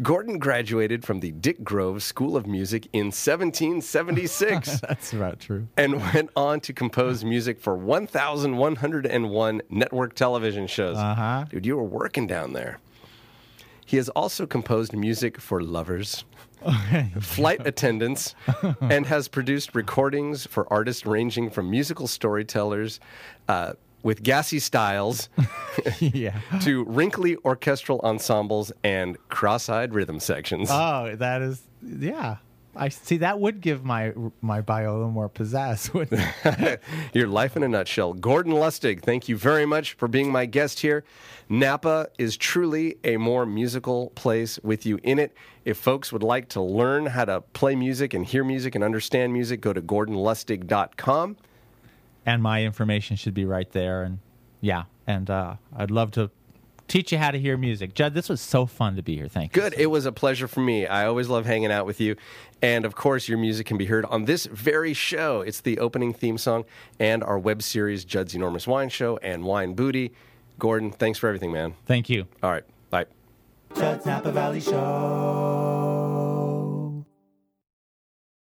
Gordon graduated from the Dick Grove School of Music in 1776 That's about true. and went on to compose music for 1,101 network television shows. Uh-huh. Dude, you were working down there. He has also composed music for lovers, flight attendants, and has produced recordings for artists ranging from musical storytellers uh, with gassy styles yeah. to wrinkly orchestral ensembles and cross-eyed rhythm sections. Oh, that is yeah. I see. That would give my my bio a little more pizzazz. Wouldn't it? Your life in a nutshell. Gordon Lustig, thank you very much for being my guest here. Napa is truly a more musical place with you in it. If folks would like to learn how to play music and hear music and understand music, go to gordonlustig.com. and my information should be right there. And yeah, and uh, I'd love to teach you how to hear music. Judd, this was so fun to be here. Thank you. Good. It was a pleasure for me. I always love hanging out with you. And of course, your music can be heard on this very show. It's the opening theme song and our web series, Judd's Enormous Wine Show and Wine Booty. Gordon, thanks for everything, man. Thank you. All right. Bye. Judd's Napa Valley Show.